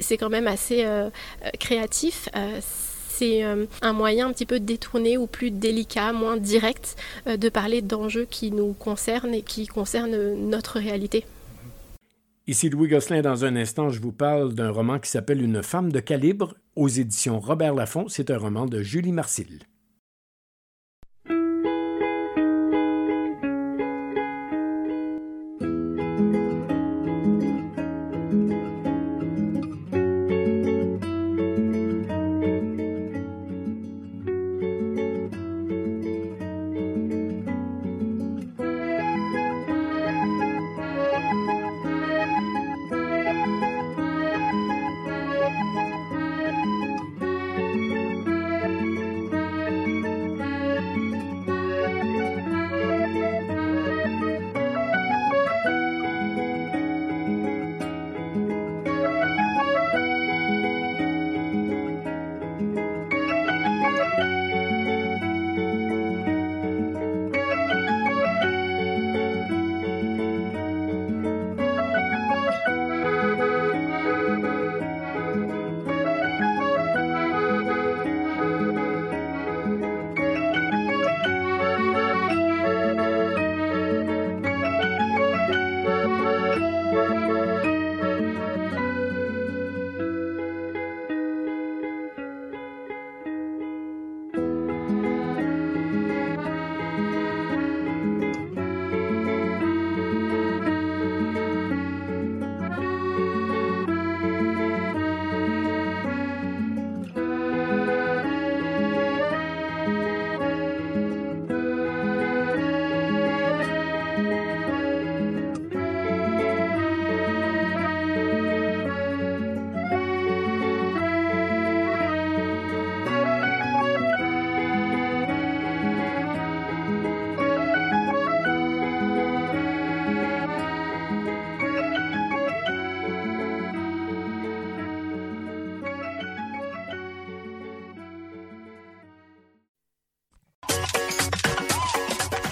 c'est quand même assez euh, euh, créatif. euh, c'est un moyen un petit peu détourné ou plus délicat, moins direct de parler d'enjeux qui nous concernent et qui concernent notre réalité. Ici Louis Gosselin. Dans un instant, je vous parle d'un roman qui s'appelle Une femme de calibre aux éditions Robert Laffont. C'est un roman de Julie Marcille.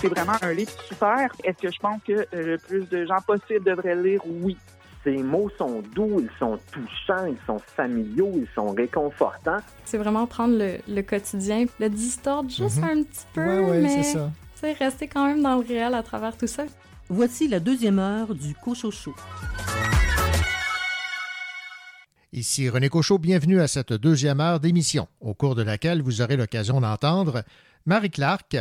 C'est vraiment un livre super. Est-ce que je pense que euh, le plus de gens possible devraient le lire? Oui. Ces mots sont doux, ils sont touchants, ils sont familiaux, ils sont réconfortants. C'est vraiment prendre le, le quotidien, le distordre juste Mhm. un petit peu, Ouais, ouais, mais c'est ça. rester quand même dans le réel à travers tout ça. Voici la deuxième heure du Cochocho. Ici René Cochot, bienvenue à cette deuxième heure d'émission, au cours de laquelle vous aurez l'occasion d'entendre Marie Clark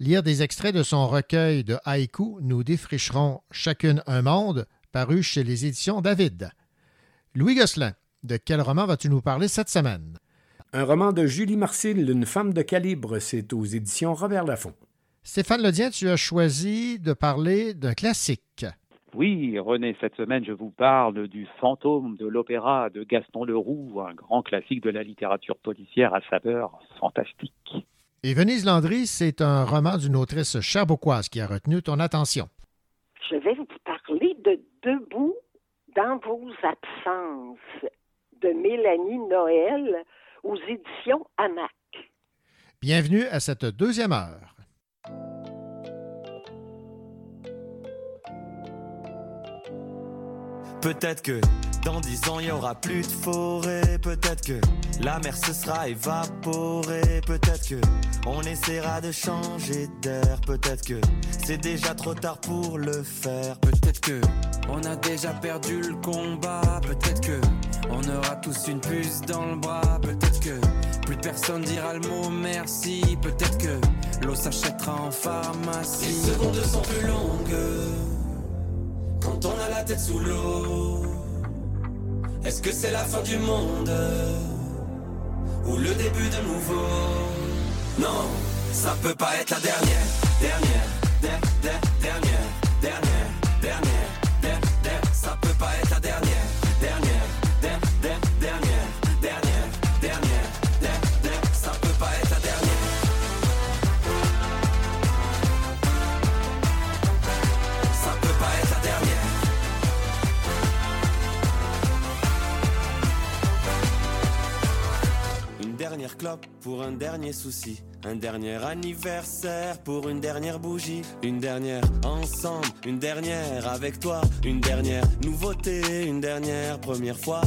lire des extraits de son recueil de haïkus Nous défricherons chacune un monde, paru chez les éditions David. Louis Gosselin, de quel roman vas-tu nous parler cette semaine? Un roman de Julie Marcille, Une femme de calibre, c'est aux éditions Robert Laffont. Stéphane Ledien, tu as choisi de parler d'un classique. Oui, René, cette semaine, je vous parle du fantôme de l'opéra de Gaston Leroux, un grand classique de la littérature policière à saveur fantastique. Et Venise Landry, c'est un roman d'une autrice cherbourgoise qui a retenu ton attention. Je vais vous parler de Debout dans vos absences de Mélanie Noël aux éditions Hamac. Bienvenue à cette deuxième heure. Peut-être que dans dix ans il y aura plus de forêt, peut-être que la mer se sera évaporée, peut-être que on essaiera de changer d'air, peut-être que c'est déjà trop tard pour le faire, Peut-être que on a déjà perdu le combat. Peut-être que on aura tous une puce dans le bras. Peut-être que plus personne dira le mot merci. Peut-être que l'eau s'achètera en pharmacie. Les secondes sont plus longues quand on a la tête sous l'eau. Est-ce que c'est la fin du monde ou le début de nouveau? Non, ça peut pas être la dernière, dernière, der- der- dernière, dernière, dernière, der- der- ça peut pas être pour un dernier souci. Un dernier anniversaire pour une dernière bougie. Une dernière ensemble, une dernière avec toi. Une dernière nouveauté, une dernière première fois.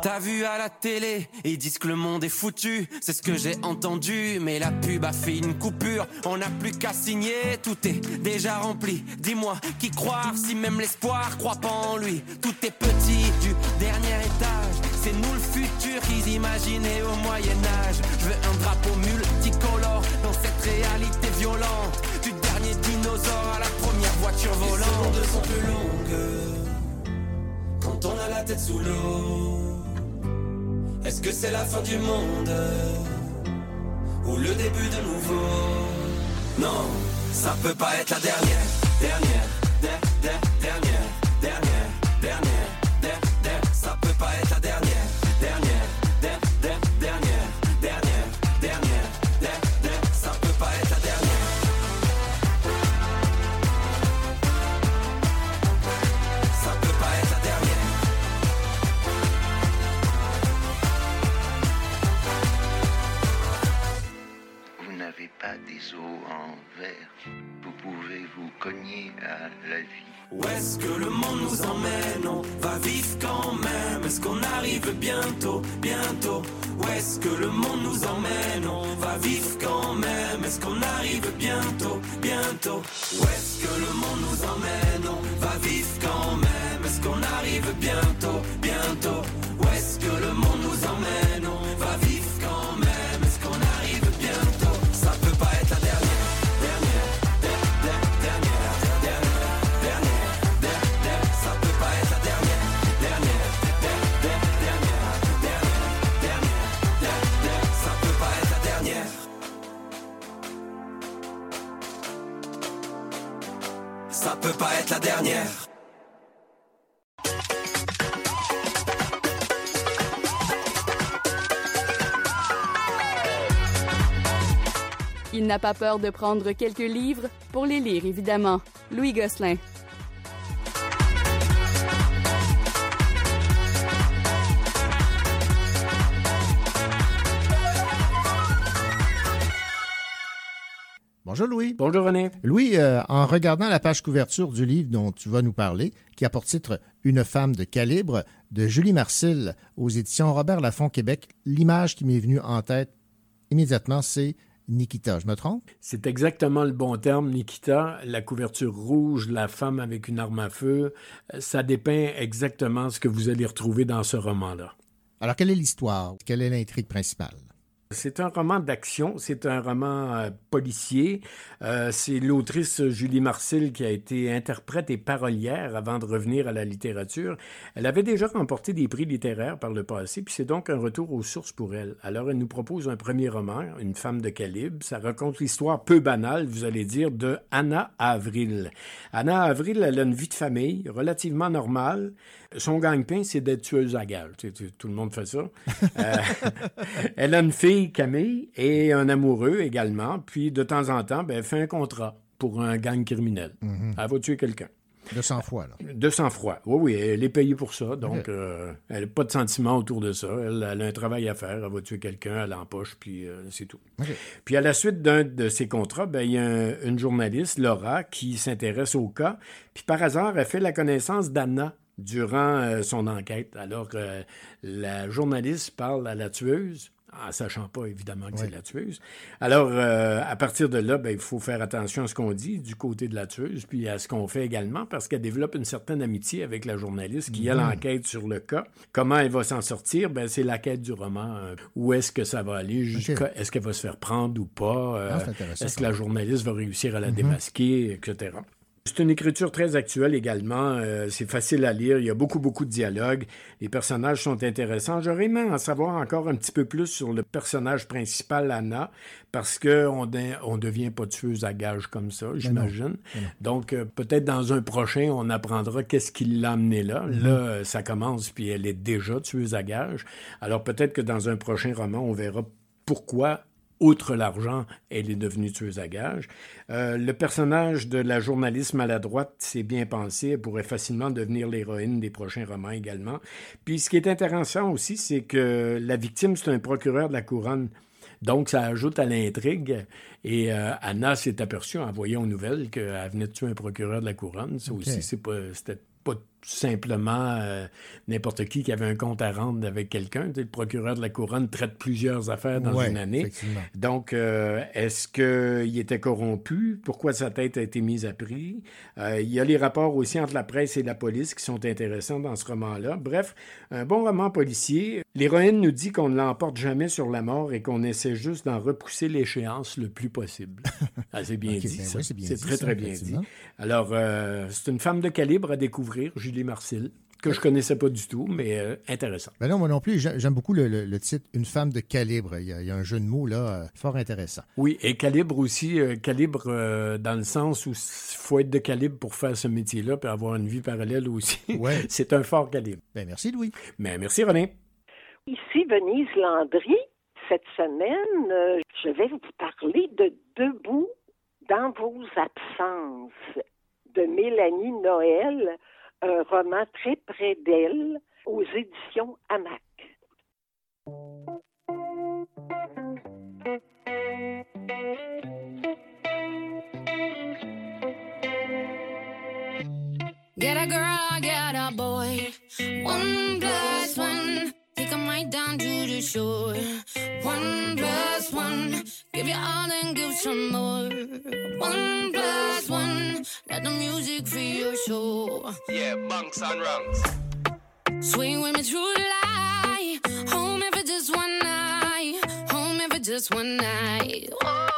T'as vu à la télé, ils disent que le monde est foutu. C'est ce que j'ai entendu, mais la pub a fait une coupure. On n'a plus qu'à signer, tout est déjà rempli. Dis-moi, qui croire si même l'espoir croit pas en lui? Tout est petit du dernier étage. C'est nous le futur qu'ils imaginaient au Moyen-Âge. Je veux un drapeau multicolore dans cette réalité violente. Du dernier dinosaure à la première voiture Les volante. secondes sont plus longues quand on a la tête sous l'eau. Est-ce que c'est la fin du monde ou le début de nouveau? Non, ça peut pas être la dernière, dernière, der- der- dernière, dernière, dernière, Vous pouvez vous cogner à la vie. Où est-ce que le monde nous emmène? On va vivre quand même. Est-ce qu'on arrive bientôt, bientôt? Où est-ce que le monde nous emmène? On va vivre quand même. Est-ce qu'on arrive bientôt, bientôt? Où est-ce que le monde nous emmène? On va vivre quand même. Est-ce qu'on arrive bientôt, bientôt? Où est-ce que le monde nous emmène? Peut pas être la dernière. Il n'a pas peur de prendre quelques livres pour les lire, évidemment. Louis Gosselin. Bonjour Louis. Bonjour René. Louis, euh, en regardant la page couverture du livre dont tu vas nous parler, qui a pour titre Une femme de calibre de Julie Marcille aux éditions Robert Laffont Québec, l'image qui m'est venue en tête immédiatement, c'est Nikita. Je me trompe? C'est exactement le bon terme, Nikita. La couverture rouge, la femme avec une arme à feu, ça dépeint exactement ce que vous allez retrouver dans ce roman-là. Alors, quelle est l'histoire? Quelle est l'intrigue principale? C'est un roman d'action, c'est un roman euh, policier. Euh, c'est l'autrice Julie Marcille qui a été interprète et parolière avant de revenir à la littérature. Elle avait déjà remporté des prix littéraires par le passé, puis c'est donc un retour aux sources pour elle. Alors elle nous propose un premier roman, Une femme de calibre. Ça raconte l'histoire peu banale, vous allez dire, de Anna Avril. Anna Avril, elle a une vie de famille relativement normale. Son gagne-pain, c'est d'être tueuse à gages. Tu sais, tu- Tout le monde fait ça. Euh, elle a une fille, Camille, et un amoureux également. Puis, de temps en temps, ben, elle fait un contrat pour un gang criminel. Mhm. Elle va tuer quelqu'un. De sang-froid, là. De sang-froid. Oui, oui, elle est payée pour ça. Donc, euh, elle n'a pas de sentiment autour de ça. Elle, elle a un travail à faire. Elle va tuer quelqu'un, elle empoche, puis euh, c'est tout. Puis à la suite d'un de ces contrats, ben, il y a un- une journaliste, Laura, qui s'intéresse au cas. Puis par hasard, elle fait la connaissance d'Anna durant euh, son enquête. Alors euh, la journaliste parle à la tueuse. En sachant pas, évidemment, que c'est la tueuse. Alors, euh, à partir de là, ben, il faut faire attention à ce qu'on dit du côté de la tueuse, puis à ce qu'on fait également, parce qu'elle développe une certaine amitié avec la journaliste qui, elle, Mhm. enquête sur le cas. Comment elle va s'en sortir? Ben, c'est la quête du roman. euh, où est-ce que ça va aller? Jusqu'à- Est-ce qu'elle va se faire prendre ou pas? Euh, Ah, est-ce que la journaliste va réussir à la Mhm. démasquer, etc. C'est une écriture très actuelle également. euh, c'est facile à lire. Il y a beaucoup, beaucoup de dialogues. Les personnages sont intéressants. J'aurais aimé en savoir encore un petit peu plus sur le personnage principal, Anna, parce qu'on ne on devient pas tueuse à gages comme ça, j'imagine. Donc, euh, peut-être dans un prochain, on apprendra qu'est-ce qui l'a amené là. Mhm. Là, euh, ça commence, puis elle est déjà tueuse à gages. Alors, peut-être que dans un prochain roman, on verra pourquoi outre l'argent, elle est devenue tueuse à gages. Euh, le personnage de la journaliste maladroite, c'est bien pensé, elle pourrait facilement devenir l'héroïne des prochains romans également. Puis ce qui est intéressant aussi, c'est que la victime, c'est un procureur de la couronne. Donc, ça ajoute à l'intrigue. Et euh, Anna s'est aperçue en voyant aux nouvelles qu'elle venait de tuer un procureur de la couronne. Ça aussi, c'est pas, c'était simplement euh, n'importe qui qui avait un compte à rendre avec quelqu'un. Le procureur de la couronne traite plusieurs affaires dans Ouais, une année. Donc, euh, est-ce qu'il était corrompu? Pourquoi sa tête a été mise à prix? Euh, il y a les rapports aussi entre la presse et la police qui sont intéressants dans ce roman-là. Bref, un bon roman policier. L'héroïne nous dit qu'on ne l'emporte jamais sur la mort et qu'on essaie juste d'en repousser l'échéance le plus possible. Ah, c'est bien dit, ben oui, c'est très, ça, très bien dit. Alors, c'est une femme de calibre à découvrir, Julie Marcille, que je connaissais pas du tout, mais euh, intéressant. Ben non, moi non plus. J'ai- J'aime beaucoup le, le- le titre Une femme de calibre. Il y a, il y a un jeu de mots là euh, fort intéressant. Oui, et calibre aussi, euh, calibre euh, dans le sens où il faut être de calibre pour faire ce métier-là, puis avoir une vie parallèle aussi. Ouais. c'est un fort calibre. Ben merci Louis. Mais merci René. Ici Venise Landry. Cette semaine, euh, je vais vous parler de Debout dans vos absences de Mélanie Noël, un roman très près d'elle aux éditions Hamac. Get a boy. Take 'em right down to the shore. One plus one. Give you all and give some more. One plus one. Let the music free your soul. Yeah, bunks and rungs. Swing with me through the light. Home if it's just one night. Home if it's just one night. Oh,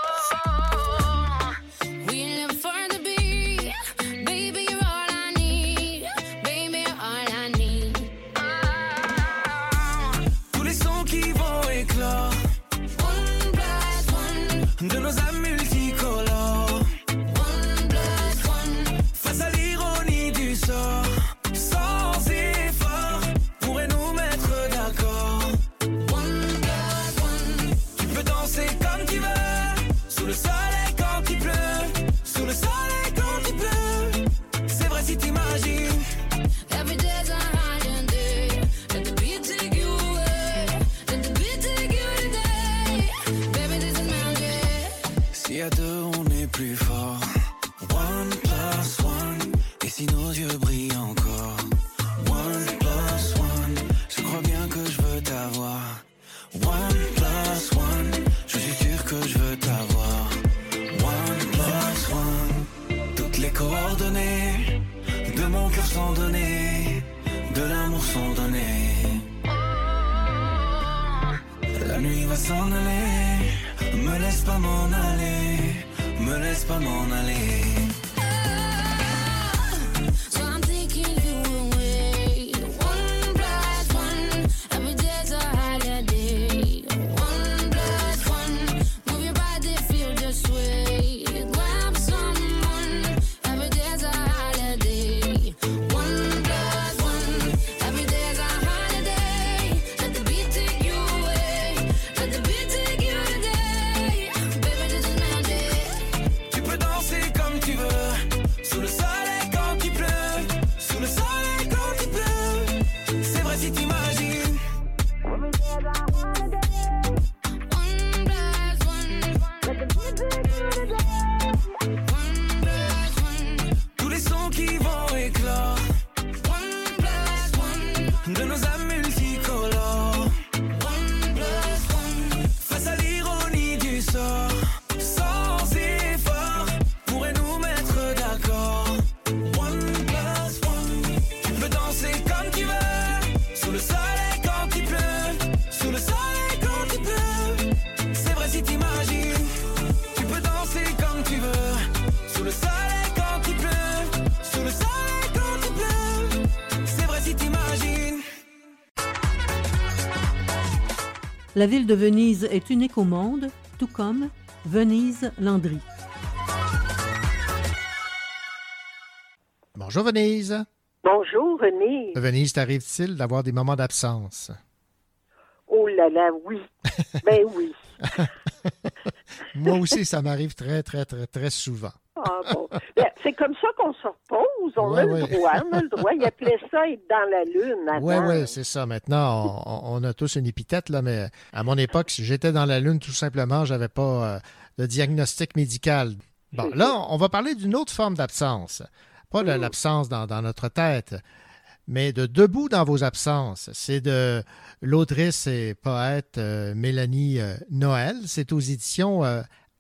aller, me laisse La ville de Venise est unique au monde, tout comme Venise Landry. Bonjour Venise. Bonjour, René. Venise, t'arrive-t-il d'avoir des moments d'absence? Oh là là, oui. ben oui. Moi aussi, ça m'arrive très, très, très, très souvent. Ah bon. Ben, c'est comme ça qu'on se repose. On Ouais, a ouais. le droit. On a le droit. Il appelait ça être dans la lune. Oui, oui, c'est ça. Maintenant, on, on a tous une épithète, là, mais à mon époque, si j'étais dans la Lune, tout simplement, j'avais pas euh, de diagnostic médical. Bon, là, on va parler d'une autre forme d'absence. Pas de l'absence dans, dans notre tête, mais de debout dans vos absences. C'est de l'autrice et poète euh, Mélanie euh, Noël. C'est aux éditions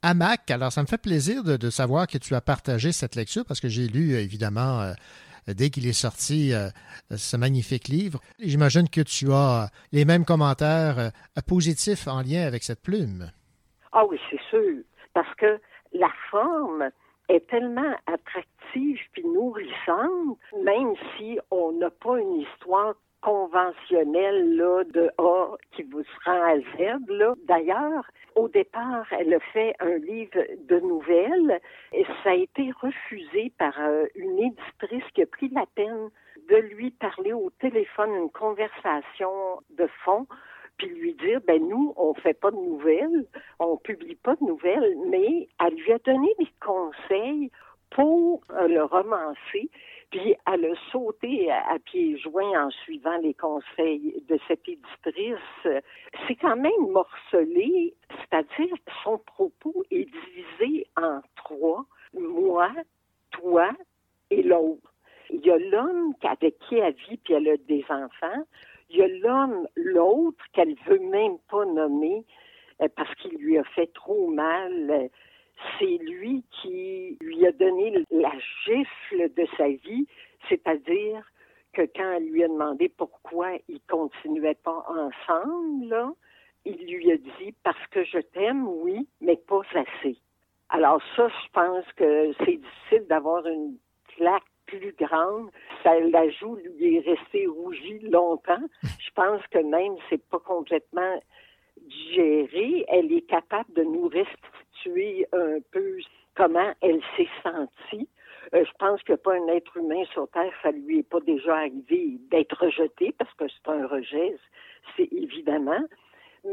Hamac. Alors, ça me fait plaisir de, savoir que tu as partagé cette lecture parce que j'ai lu, euh, évidemment, euh, dès qu'il est sorti euh, ce magnifique livre. J'imagine que tu as les mêmes commentaires positifs en lien avec cette plume. Ah oui, c'est sûr. Parce que la forme est tellement attractive puis nourrissante, même si on n'a pas une histoire conventionnelle là, de A qui vous se rend à Z. D'ailleurs, au départ, elle a fait un livre de nouvelles et ça a été refusé par euh, une éditrice qui a pris la peine de lui parler au téléphone, une conversation de fond, puis lui dire, ben nous, on fait pas de nouvelles, on publie pas de nouvelles, mais elle lui a donné des conseils pour euh, le romancer, puis elle a sauté à, pieds joints en suivant les conseils de cette éditrice. C'est quand même morcelé, c'est-à-dire son propos est divisé en trois, moi, toi et l'autre. Il y a l'homme avec qui elle vit, puis elle a des enfants. Il y a l'homme, l'autre, qu'elle veut même pas nommer euh, parce qu'il lui a fait trop mal. C'est lui qui lui a donné la gifle de sa vie, c'est-à-dire que quand elle lui a demandé pourquoi ils continuaient pas ensemble, il lui a dit parce que je t'aime, oui, mais pas assez. Alors ça, je pense que c'est difficile d'avoir une claque plus grande. Ça, la joue lui est restée rougie longtemps. Je pense que même c'est pas complètement digéré. Elle est capable de nous un peu comment elle s'est sentie. Euh, je pense que pas un être humain sur Terre, ça lui est pas déjà arrivé d'être rejeté parce que c'est un rejet, c'est évidemment.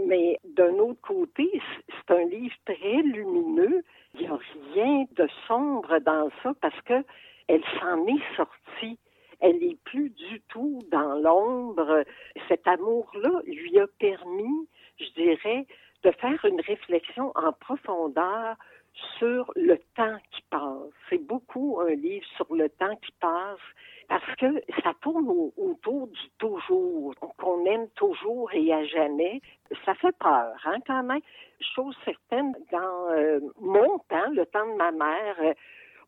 Mais d'un autre côté, c'est un livre très lumineux. Il n'y a rien de sombre dans ça parce que elle s'en est sortie. Elle n'est plus du tout dans l'ombre. Cet amour-là lui a permis, je dirais, de faire une réflexion en profondeur sur le temps qui passe. C'est beaucoup un livre sur le temps qui passe Parce que ça tourne au- autour du toujours, qu'on aime toujours et à jamais. Ça fait peur, hein, quand même. Chose certaine, dans euh, mon temps, le temps de ma mère, euh,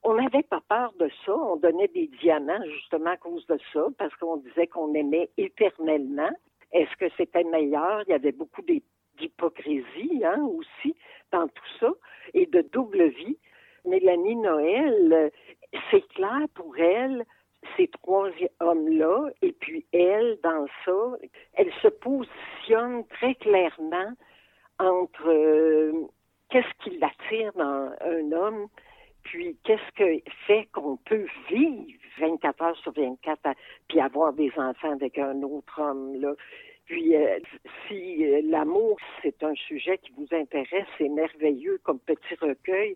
on n'avait pas peur de ça. On donnait des diamants justement à cause de ça, parce qu'on disait qu'on aimait éternellement. Est-ce que c'était meilleur? Il y avait beaucoup d'hy- d'hypocrisie hein, aussi dans tout ça et de double vie. Mélanie Noël, c'est clair pour elle, ces trois hommes-là, et puis elle, dans ça, elle se positionne très clairement entre euh, qu'est-ce qui l'attire dans un homme, puis qu'est-ce que fait qu'on peut vivre 24 heures sur 24, à- puis avoir des enfants avec un autre homme, là. Puis, euh, si euh, l'amour, c'est un sujet qui vous intéresse, c'est merveilleux comme petit recueil.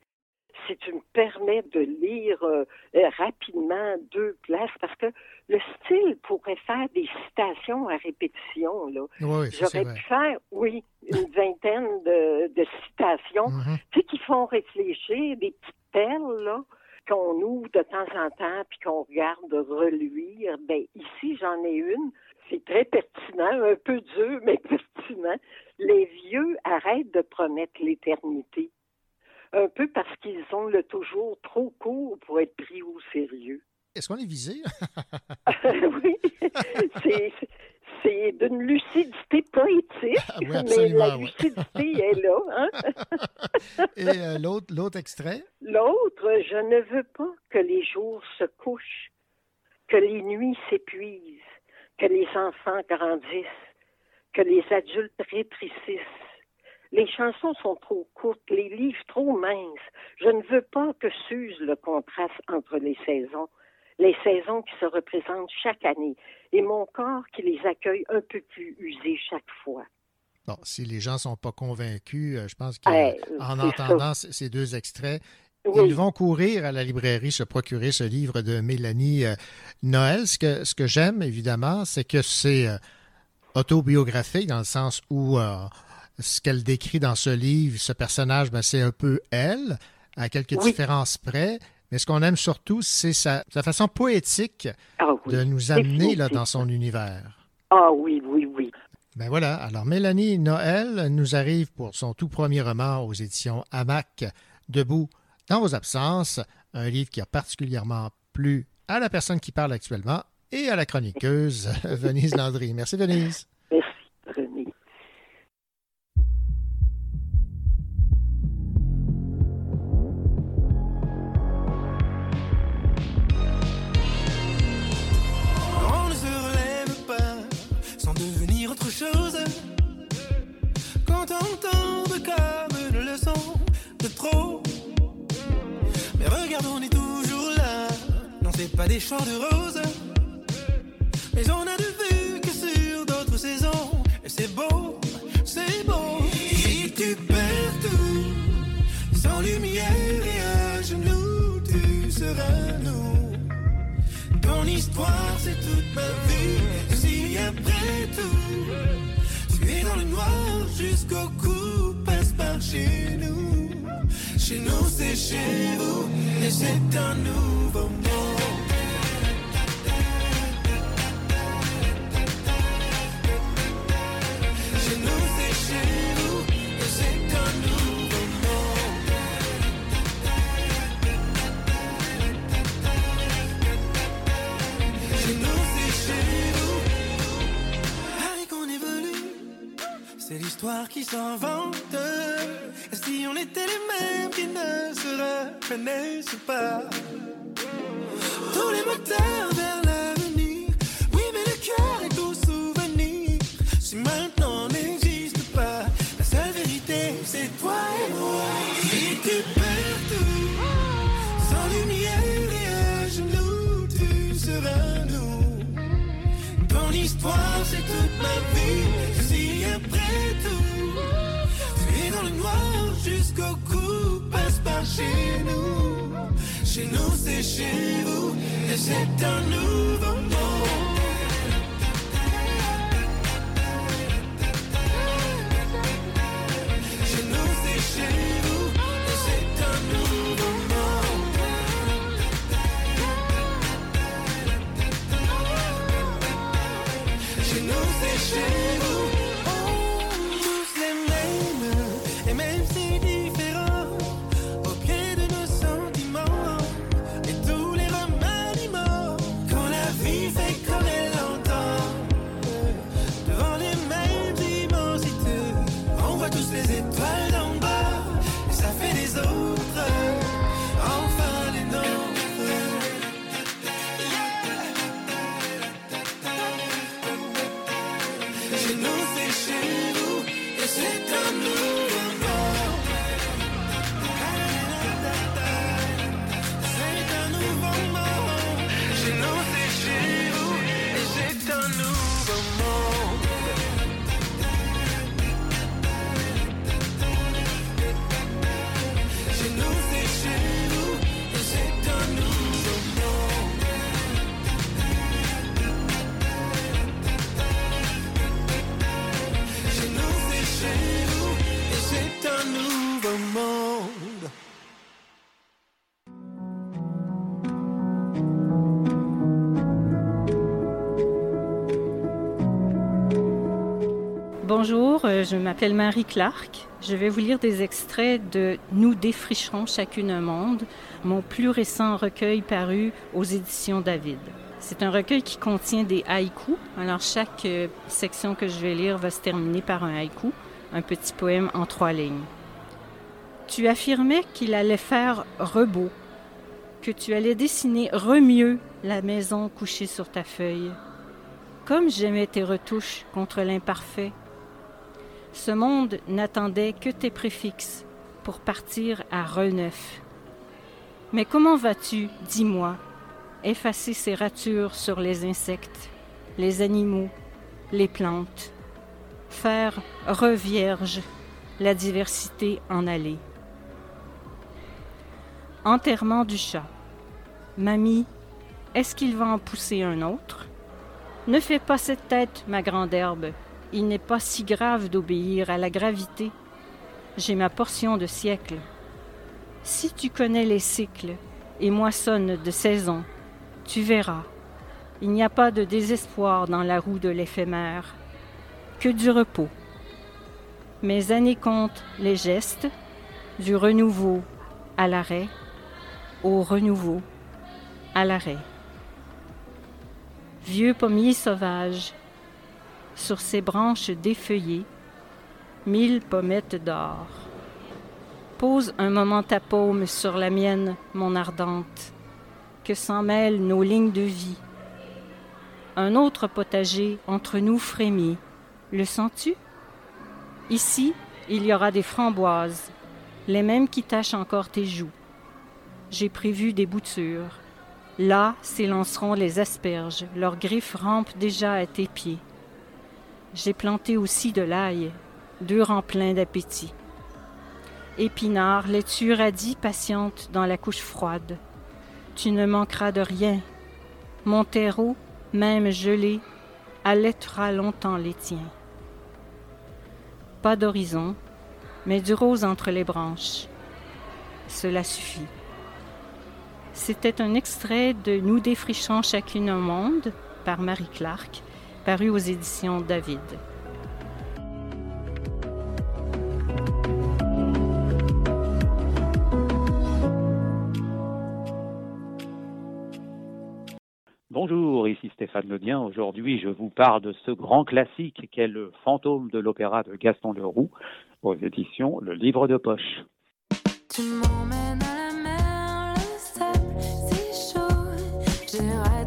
Si tu me permets de lire euh, rapidement deux places, parce que le style pourrait faire des citations à répétition. Là. Oui, J'aurais pu faire, oui, une vingtaine de, de citations, Mhm. tu sais, qui font réfléchir, des petites perles, là, qu'on ouvre de temps en temps, puis qu'on regarde reluire. Ben, ici, j'en ai une. C'est très pertinent, un peu dur, mais pertinent. Les vieux arrêtent de promettre l'éternité. Un peu parce qu'ils ont le toujours trop court pour être pris au sérieux. Est-ce qu'on est visé? oui, c'est, d'une lucidité poétique, Ah oui, mais la oui. lucidité est là. Hein? Et euh, l'autre, l'autre extrait? L'autre, je ne veux pas que les jours se couchent, que les nuits s'épuisent, que les enfants grandissent, que les adultes rétrécissent. Les chansons sont trop courtes, les livres trop minces. Je ne veux pas que s'use le contraste entre les saisons, les saisons qui se représentent chaque année, et mon corps qui les accueille un peu plus usés chaque fois. Bon, si les gens ne sont pas convaincus, euh, je pense qu'en c'est entendant ça. ces deux extraits, Oui. ils vont courir à la librairie se procurer ce livre de Mélanie euh, Noël. Ce que, ce que j'aime, évidemment, c'est que c'est euh, autobiographique dans le sens où euh, ce qu'elle décrit dans ce livre, ce personnage, ben, c'est un peu elle, à quelques Oui. différences près. Mais ce qu'on aime surtout, c'est sa, sa façon poétique Ah oui, de nous amener là, dans son univers. Ah oui, oui, oui. Ben voilà, alors Mélanie Noël nous arrive pour son tout premier roman aux éditions Hamac, Debout dans vos absences, un livre qui a particulièrement plu à la personne qui parle actuellement et à la chroniqueuse Venise Landry. Merci Venise. Pas des champs de roses. Mais on a de vue que sur d'autres saisons. Et c'est beau, c'est beau. Si tu perds tout, sans lumière et à genoux, tu seras nous. Ton histoire, c'est toute ma vie. Si après tout, tu es dans le noir jusqu'au cou, passe par chez nous. Chez nous, c'est chez vous, et c'est un nouveau monde. C'est l'histoire qui s'invente. Et si on était les mêmes qui ne se reconnaissent pas, tous les moteurs coucou passe par chez nous. Chez nous, c'est chez vous. Et c'est un nouveau monde. Chez nous, c'est chez vous. Et c'est un nouveau monde. Chez nous, c'est chez vous. Bonjour, euh, je m'appelle Marie Clark. Je vais vous lire des extraits de Nous défricherons chacune un monde, mon plus récent recueil paru aux éditions David. C'est un recueil qui contient des haïkus. Alors chaque euh, section que je vais lire va se terminer par un haïku, un petit poème en trois lignes. Tu affirmais qu'il allait faire rebeau, que tu allais dessiner remieux la maison couchée sur ta feuille. Comme j'aimais tes retouches contre l'imparfait, ce monde n'attendait que tes préfixes pour partir à reneuf. Mais comment vas-tu, dis-moi, effacer ces ratures sur les insectes, les animaux, les plantes, faire revierge la diversité en allée? Enterrement du chat. Mamie, est-ce qu'il va en pousser un autre? Ne fais pas cette tête, ma grande herbe. Il n'est pas si grave d'obéir à la gravité. J'ai ma portion de siècles. Si tu connais les cycles et moissonnes de saison, tu verras. Il n'y a pas de désespoir dans la roue de l'éphémère, que du repos. Mes années comptent les gestes, du renouveau à l'arrêt, au renouveau à l'arrêt. Vieux pommier sauvage, sur ses branches défeuillées, mille pommettes d'or. Pose un moment ta paume sur la mienne, mon ardente, que s'en mêlent nos lignes de vie. Un autre potager entre nous frémit, le sens-tu? Ici, il y aura des framboises, les mêmes qui tachent encore tes joues. J'ai prévu des boutures. Là s'élanceront les asperges, leurs griffes rampent déjà à tes pieds. J'ai planté aussi de l'ail, deux rangs pleins d'appétit. Épinard, laitue radie patiente dans la couche froide. Tu ne manqueras de rien. Mon terreau, même gelé, allaitera longtemps les tiens. Pas d'horizon, mais du rose entre les branches. Cela suffit. C'était un extrait de Nous défrichons chacune un monde par Marie Clark, paru aux éditions David. Bonjour, ici Stéphane Ledien. Aujourd'hui, je vous parle de ce grand classique qu'est le fantôme de l'opéra de Gaston Leroux aux éditions Le Livre de Poche. Tu m'emmènes à la mer, le sable si chaud.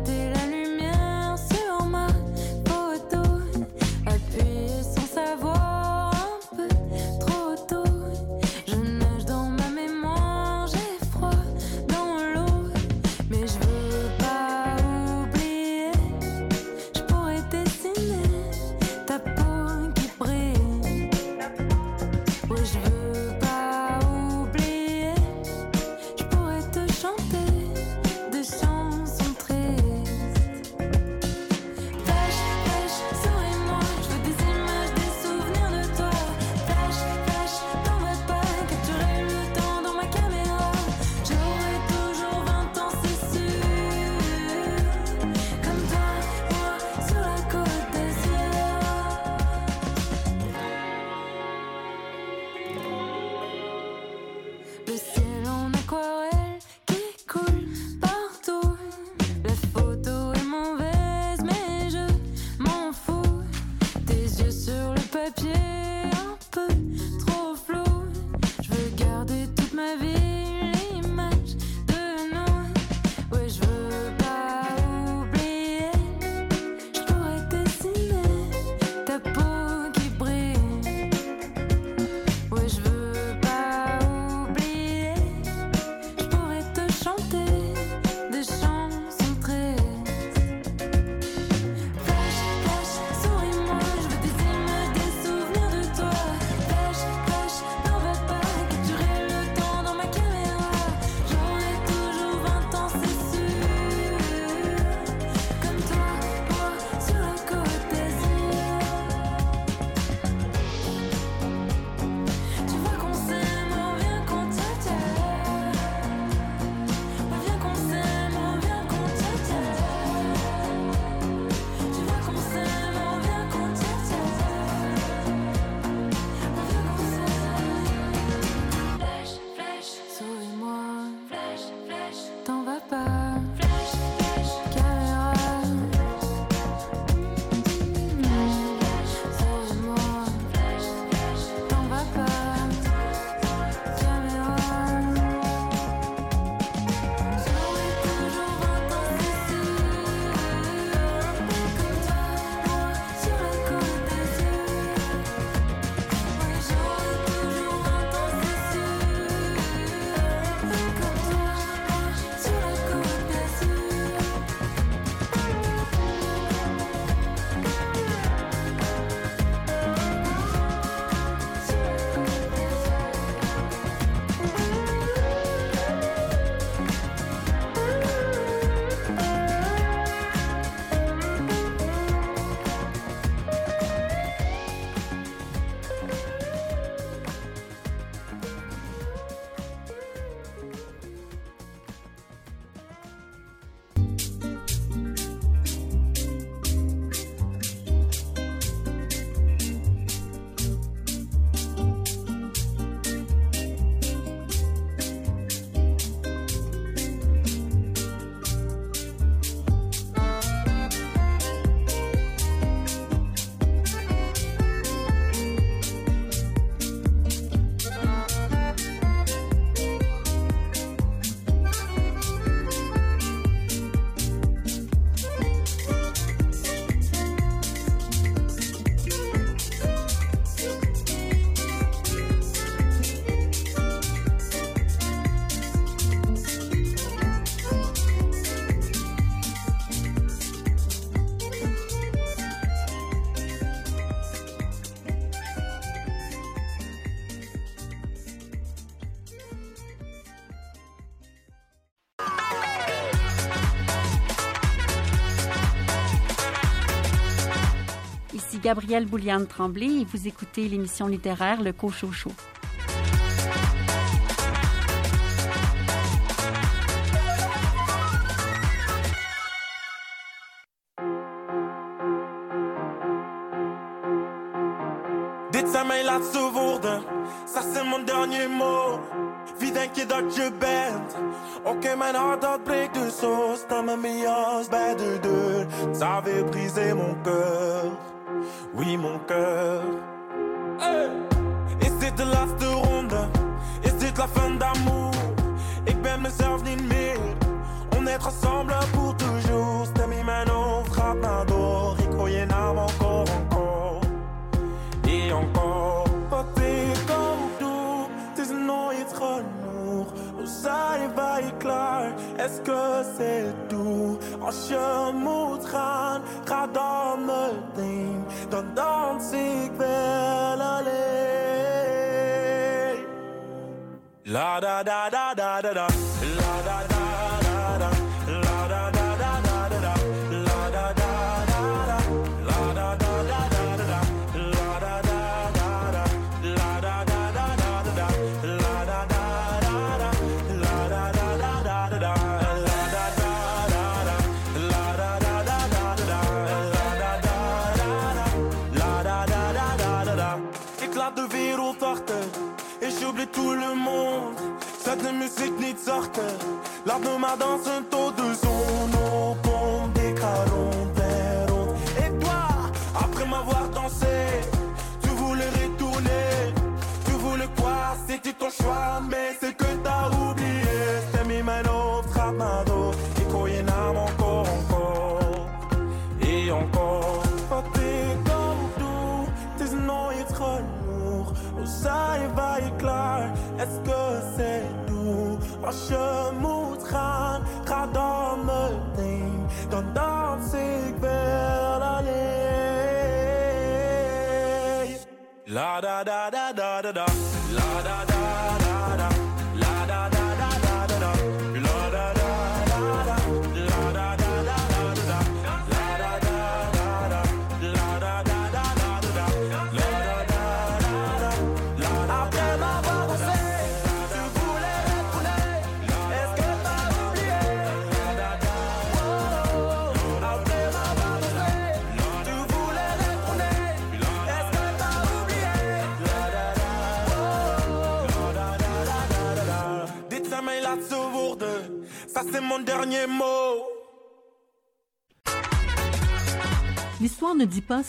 Gabrielle Bouliane-Tremblay et vous écoutez l'émission littéraire Le Cochocho.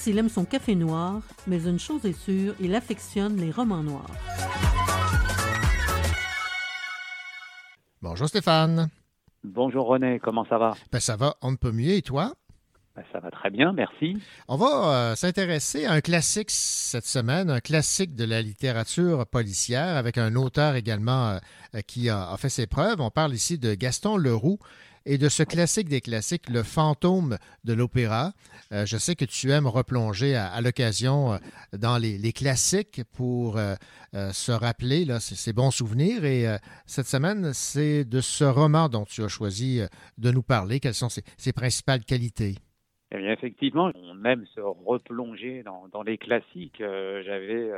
S'il aime son café noir, mais une chose est sûre, il affectionne les romans noirs. Bonjour Stéphane. Bonjour René, comment ça va? Ben, ça va, on ne peut mieux, et toi? Ben, Ça va très bien, merci. On va euh, s'intéresser à un classique cette semaine, un classique de la littérature policière, avec un auteur également euh, qui a, a fait ses preuves. On parle ici de Gaston Leroux et de ce classique des classiques, Le fantôme de l'opéra. Euh, je sais que tu aimes replonger à, l'occasion euh, dans les, classiques pour euh, se rappeler là, ces, bons souvenirs. Et cette semaine, c'est de ce roman dont tu as choisi de nous parler. Quelles sont ses, principales qualités? Eh bien, effectivement, on aime se replonger dans, dans les classiques. J'avais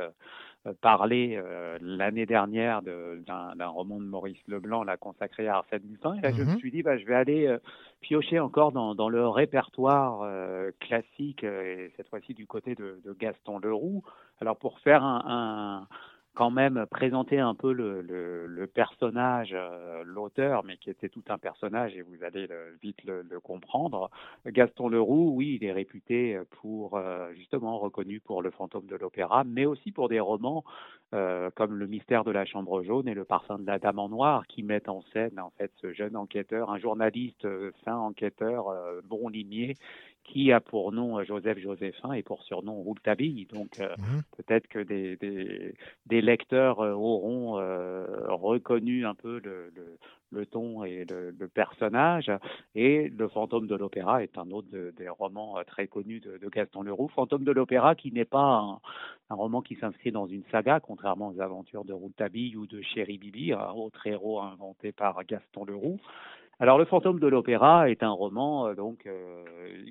parlé euh, l'année dernière de- d'un d'un roman de Maurice Leblanc, là, consacré à Arsène Lupin. Et là, je me Mhm. suis dit, bah, je vais aller euh, piocher encore dans, dans le répertoire euh, classique, euh, et cette fois-ci du côté de, de Gaston Leroux. Alors, pour faire un, un- quand même présenter un peu le, personnage, euh, l'auteur, mais qui était tout un personnage, et vous allez le- vite le, comprendre. Gaston Leroux, oui, il est réputé pour, euh, justement, reconnu pour Le fantôme de l'opéra, mais aussi pour des romans euh, comme Le mystère de la chambre jaune et Le parfum de la dame en noir, qui mettent en scène, en fait, ce jeune enquêteur, un journaliste fin enquêteur, bon limier, qui a pour nom euh, Joseph Joséphin et pour surnom Rouletabille. Donc, euh, peut-être que des, des, des lecteurs euh, auront euh, reconnu un peu le, le, le ton et le, le personnage. Et Le fantôme de l'opéra est un autre de- des romans très connus de, de Gaston Leroux. Fantôme de l'opéra qui n'est pas un, un roman qui s'inscrit dans une saga, contrairement aux aventures de Rouletabille ou de Chéri Bibi, un autre héros inventé par Gaston Leroux. Alors, Le fantôme de l'opéra est un roman, euh, donc euh,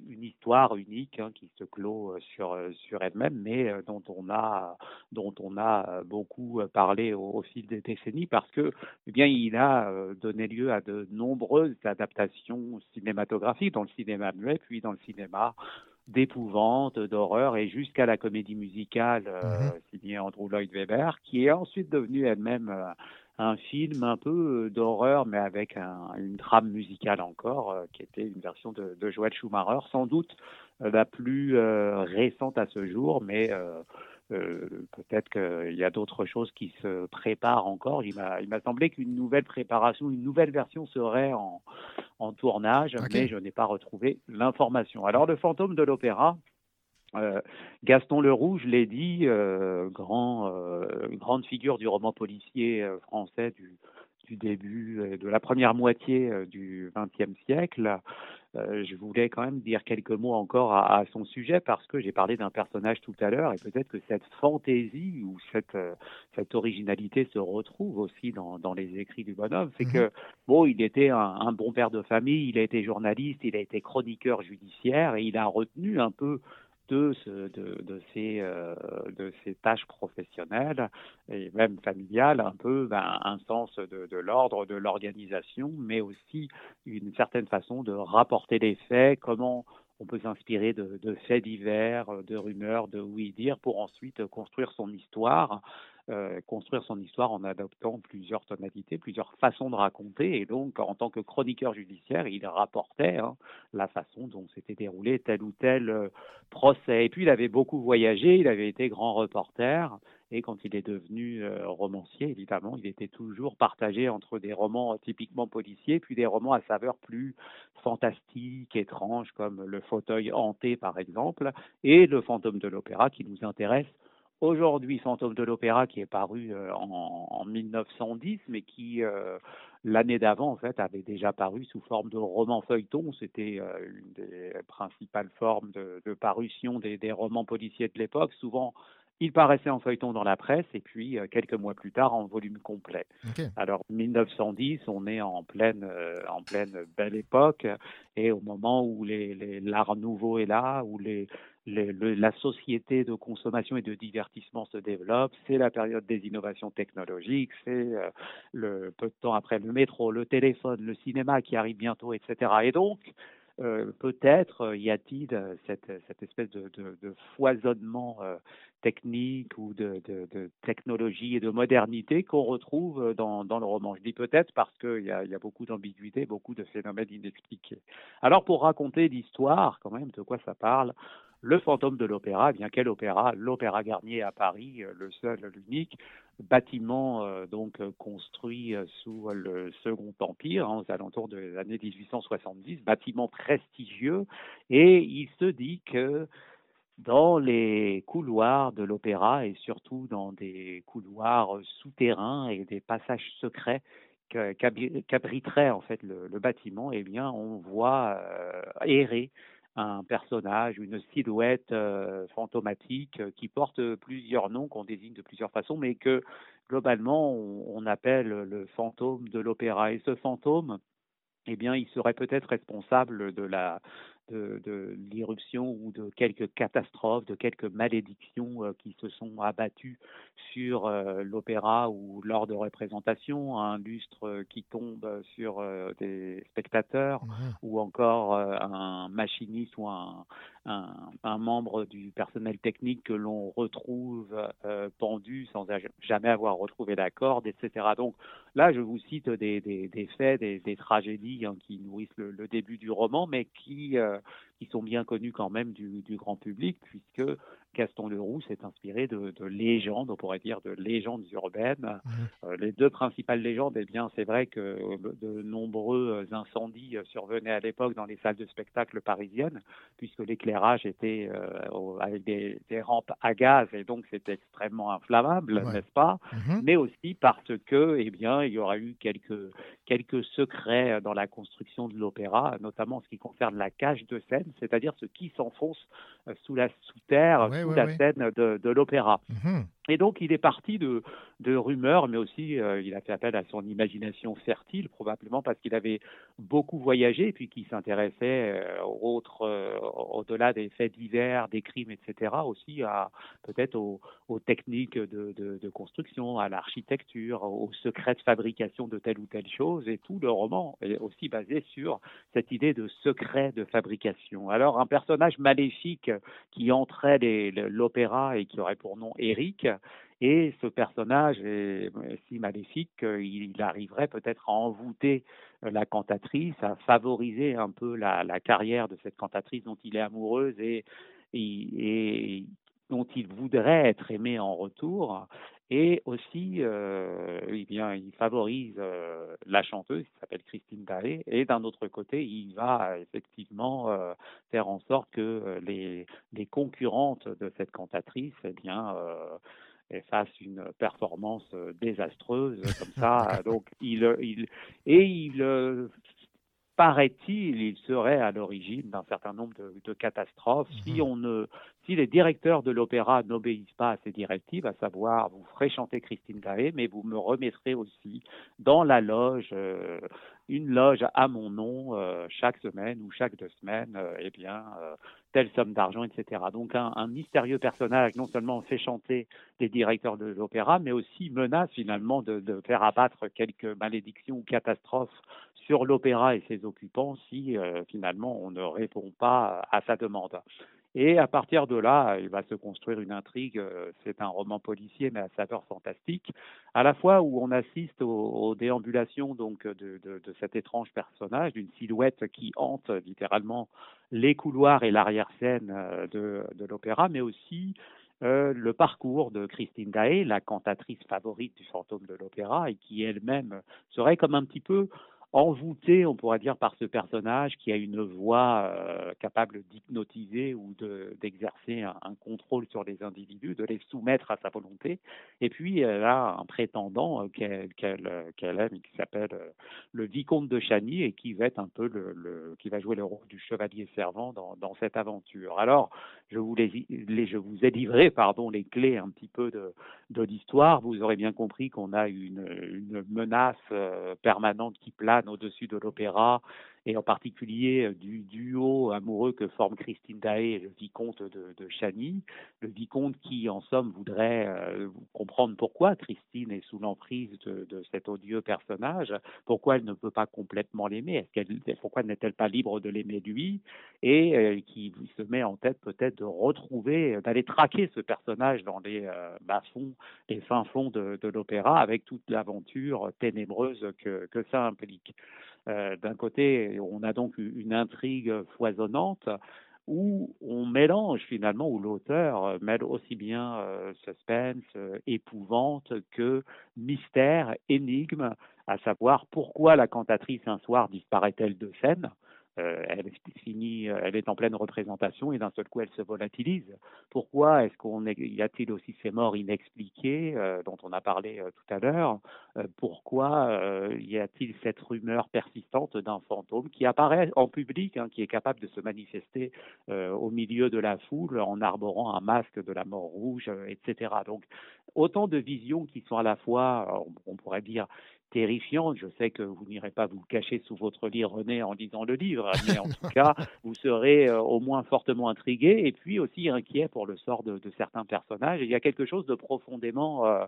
une histoire unique hein, qui se clôt euh, sur, sur elle-même, mais euh, dont on a, dont on a beaucoup parlé au, au fil des décennies parce que, eh bien, il a donné lieu à de nombreuses adaptations cinématographiques dans le cinéma muet, puis dans le cinéma d'épouvante, d'horreur et jusqu'à la comédie musicale euh, signée Andrew Lloyd Webber, qui est ensuite devenue elle-même un film un peu euh, d'horreur, mais avec un- une trame musicale encore, euh, qui était une version de, de Joel Schumacher, sans doute euh, la plus récente à ce jour, mais euh, peut-être qu'il y a d'autres choses qui se préparent encore. Il m'a, semblé qu'une nouvelle préparation, une nouvelle version serait en, en tournage, mais je n'ai pas retrouvé l'information. Alors, le fantôme de l'opéra, euh, Gaston Leroux, je l'ai dit, euh, grand, euh, grande figure du roman policier euh, français du, du début, de la première moitié du XXe siècle. Je voulais quand même dire quelques mots encore à, à son sujet parce que j'ai parlé d'un personnage tout à l'heure et peut-être que cette fantaisie ou cette, cette originalité se retrouve aussi dans, dans les écrits du bonhomme. C'est que, bon, il était un, un bon père de famille, il a été journaliste, il a été chroniqueur judiciaire et il a retenu un peu euh, de ces tâches professionnelles et même familiales, un peu ben, un sens de, de l'ordre, de l'organisation, mais aussi une certaine façon de rapporter les faits, comment on peut s'inspirer de, de faits divers, de rumeurs, de oui-dire, pour ensuite construire son histoire, euh, construire son histoire en adoptant plusieurs tonalités, plusieurs façons de raconter. Et donc, en tant que chroniqueur judiciaire, il rapportait hein, la façon dont s'était déroulé tel ou tel euh, procès. Et puis, il avait beaucoup voyagé, il avait été grand reporter. Et quand il est devenu euh, romancier, évidemment, il était toujours partagé entre des romans typiquement policiers, puis des romans à saveur plus fantastique, étrange, comme Le fauteuil hanté, par exemple, et Le fantôme de l'opéra, qui nous intéresse aujourd'hui. Fantôme de l'opéra, qui est paru euh, en, en 1910, mais qui, euh, l'année d'avant, en fait, avait déjà paru sous forme de roman feuilleton. C'était euh, une des principales formes de, de parution des, des romans policiers de l'époque, souvent il paraissait en feuilleton dans la presse et puis euh, quelques mois plus tard en volume complet. Alors 1910, on est en pleine, euh, en pleine belle époque et au moment où les, les- l'art nouveau est là, où les, la société de consommation et de divertissement se développe, c'est la période des innovations technologiques, c'est euh, peu de temps après le métro, le téléphone, le cinéma qui arrive bientôt, etc. Et donc euh, peut-être euh, y a-t-il cette, espèce de, foisonnement technique ou de, de- de technologie et de modernité qu'on retrouve euh, dans, le roman. Je dis peut-être parce qu'il y a, beaucoup d'ambiguïté, beaucoup de phénomènes inexpliqués. Alors pour raconter l'histoire, quand même, de quoi ça parle le fantôme de l'opéra, eh bien quel opéra? L'Opéra Garnier à Paris, euh, le seul, l'unique bâtiment euh, donc construit sous le Second Empire, hein, aux alentours des années 1870, bâtiment prestigieux, et il se dit que dans les couloirs de l'opéra et surtout dans des couloirs souterrains et des passages secrets qu'abriterait en fait le, bâtiment, eh bien on voit euh, errer un personnage, une silhouette euh, fantomatique euh, qui porte plusieurs noms qu'on désigne de plusieurs façons, mais que globalement on, on appelle le fantôme de l'opéra. Et ce fantôme, eh bien, il serait peut-être responsable de la de, de l'irruption ou de quelques catastrophes, de quelques malédictions euh, qui se sont abattues sur euh, l'opéra ou lors de représentations, un lustre euh, qui tombe sur des spectateurs ou encore un machiniste ou un, un, un membre du personnel technique que l'on retrouve euh, pendu sans jamais avoir retrouvé la corde, etc. Donc là, je vous cite des, faits, des, des tragédies hein, qui nourrissent le, le début du roman, mais qui, euh, qui sont bien connus quand même du, du grand public, puisque Gaston Leroux s'est inspiré de, de légendes, on pourrait dire de légendes urbaines. Euh, les deux principales légendes, eh bien, c'est vrai que euh, de nombreux incendies euh, survenaient à l'époque dans les salles de spectacle parisiennes, puisque l'éclairage était euh, avec des, des rampes à gaz et donc c'était extrêmement inflammable, Ouais. n'est-ce pas? Mhm. Mais aussi parce que, eh bien, il y aura eu quelques quelques secrets dans la construction de l'opéra, notamment en ce qui concerne la cage de scène, c'est-à-dire ce qui s'enfonce euh, sous la sous terre, Ouais, sous ouais, la ouais. scène de, de l'opéra. Mhm. Et donc, il est parti de, rumeurs, mais aussi euh, il a fait appel à son imagination fertile, probablement parce qu'il avait beaucoup voyagé, puis qu'il s'intéressait euh, autres, euh, au-delà des faits divers, des crimes, etc., aussi à peut-être aux, techniques de, construction, à l'architecture, aux secrets de fabrication de telle ou telle chose. Et tout le roman est aussi basé sur cette idée de secret de fabrication. Alors, un personnage maléfique qui entrait l'opéra et qui aurait pour nom Eric, et ce personnage est si maléfique qu'il arriverait peut-être à envoûter euh, la cantatrice, à favoriser un peu la, la carrière de cette cantatrice dont il est amoureuse et, et, et dont il voudrait être aimé en retour. Et aussi, euh, eh bien, il favorise euh, la chanteuse qui s'appelle Christine Daé. Et d'un autre côté, il va effectivement euh, faire en sorte que euh, les, les concurrentes de cette cantatrice, eh bien, euh, elles fassent une performance euh, désastreuse comme ça. Donc, il, il et il euh, paraît-il, il serait à l'origine d'un certain nombre de, de catastrophes. Si on ne, si les directeurs de l'opéra n'obéissent pas à ces directives, à savoir vous ferez chanter Christine Daé, mais vous me remettrez aussi dans la loge euh, une loge à mon nom euh, chaque semaine ou chaque deux semaines, euh, eh bien euh, telle somme d'argent, etc. Donc un, mystérieux personnage non seulement fait chanter les directeurs de l'opéra, mais aussi menace finalement de, de faire abattre quelques malédictions ou catastrophes sur l'opéra et ses occupants si euh, finalement on ne répond pas à sa demande. Et à partir de là, il va se construire une intrigue. euh, C'est un roman policier, mais à saveur fantastique, à la fois où on assiste aux, déambulations donc de, de, de cet étrange personnage, d'une silhouette qui hante littéralement les couloirs et l'arrière-scène euh, de, de l'opéra, mais aussi euh, le parcours de Christine Daé, la cantatrice favorite du fantôme de l'opéra, et qui elle-même serait comme un petit peu envoûtée, on pourrait dire, par ce personnage qui a une voix euh, capable d'hypnotiser ou de- d'exercer un, un contrôle sur les individus, de les soumettre à sa volonté. Et puis, elle a un prétendant euh, qu'elle qu'elle euh, qu'elle aime, qui s'appelle euh, le vicomte de Chagny et qui va être un peu le, le- qui va jouer le rôle du chevalier servant dans, dans cette aventure. Alors, je vous, les, les- je vous ai livré pardon, les clés un petit peu de, de l'histoire. Vous aurez bien compris qu'on a une, une menace euh, permanente qui plane au-dessus de l'opéra et en particulier euh, du duo amoureux que forment Christine Daé et le vicomte de, de Chagny. Le vicomte qui, en somme, voudrait euh, comprendre pourquoi Christine est sous l'emprise de, cet odieux personnage, pourquoi elle ne peut pas complètement l'aimer, pourquoi n'est-elle pas libre de l'aimer lui, et euh, qui se met en tête peut-être de retrouver, d'aller traquer ce personnage dans les bas-fonds, les fins fonds de, l'opéra avec toute l'aventure ténébreuse que ça implique. Euh, D'un côté, on a donc une intrigue foisonnante où on mélange finalement, où l'auteur euh, mêle aussi bien euh, suspense, épouvante que mystère, énigme, à savoir pourquoi la cantatrice un soir disparaît-elle de scène euh, elle est finie, euh, elle est en pleine représentation et d'un seul coup elle se volatilise. Pourquoi est-ce qu'on y a-t-il aussi ces morts inexpliquées euh, dont on a parlé tout à l'heure Pourquoi y a-t-il cette rumeur persistante d'un fantôme qui apparaît en public, hein, qui est capable de se manifester au milieu de la foule en arborant un masque de la mort rouge, etc. Donc autant de visions qui sont à la fois, on pourrait dire terrifiante. Je sais que vous n'irez pas vous cacher sous votre lit, René, en lisant le livre, mais en tout cas, vous serez euh, au moins fortement intrigué et puis aussi inquiet pour le sort de, de certains personnages. Et il y a quelque chose de profondément euh,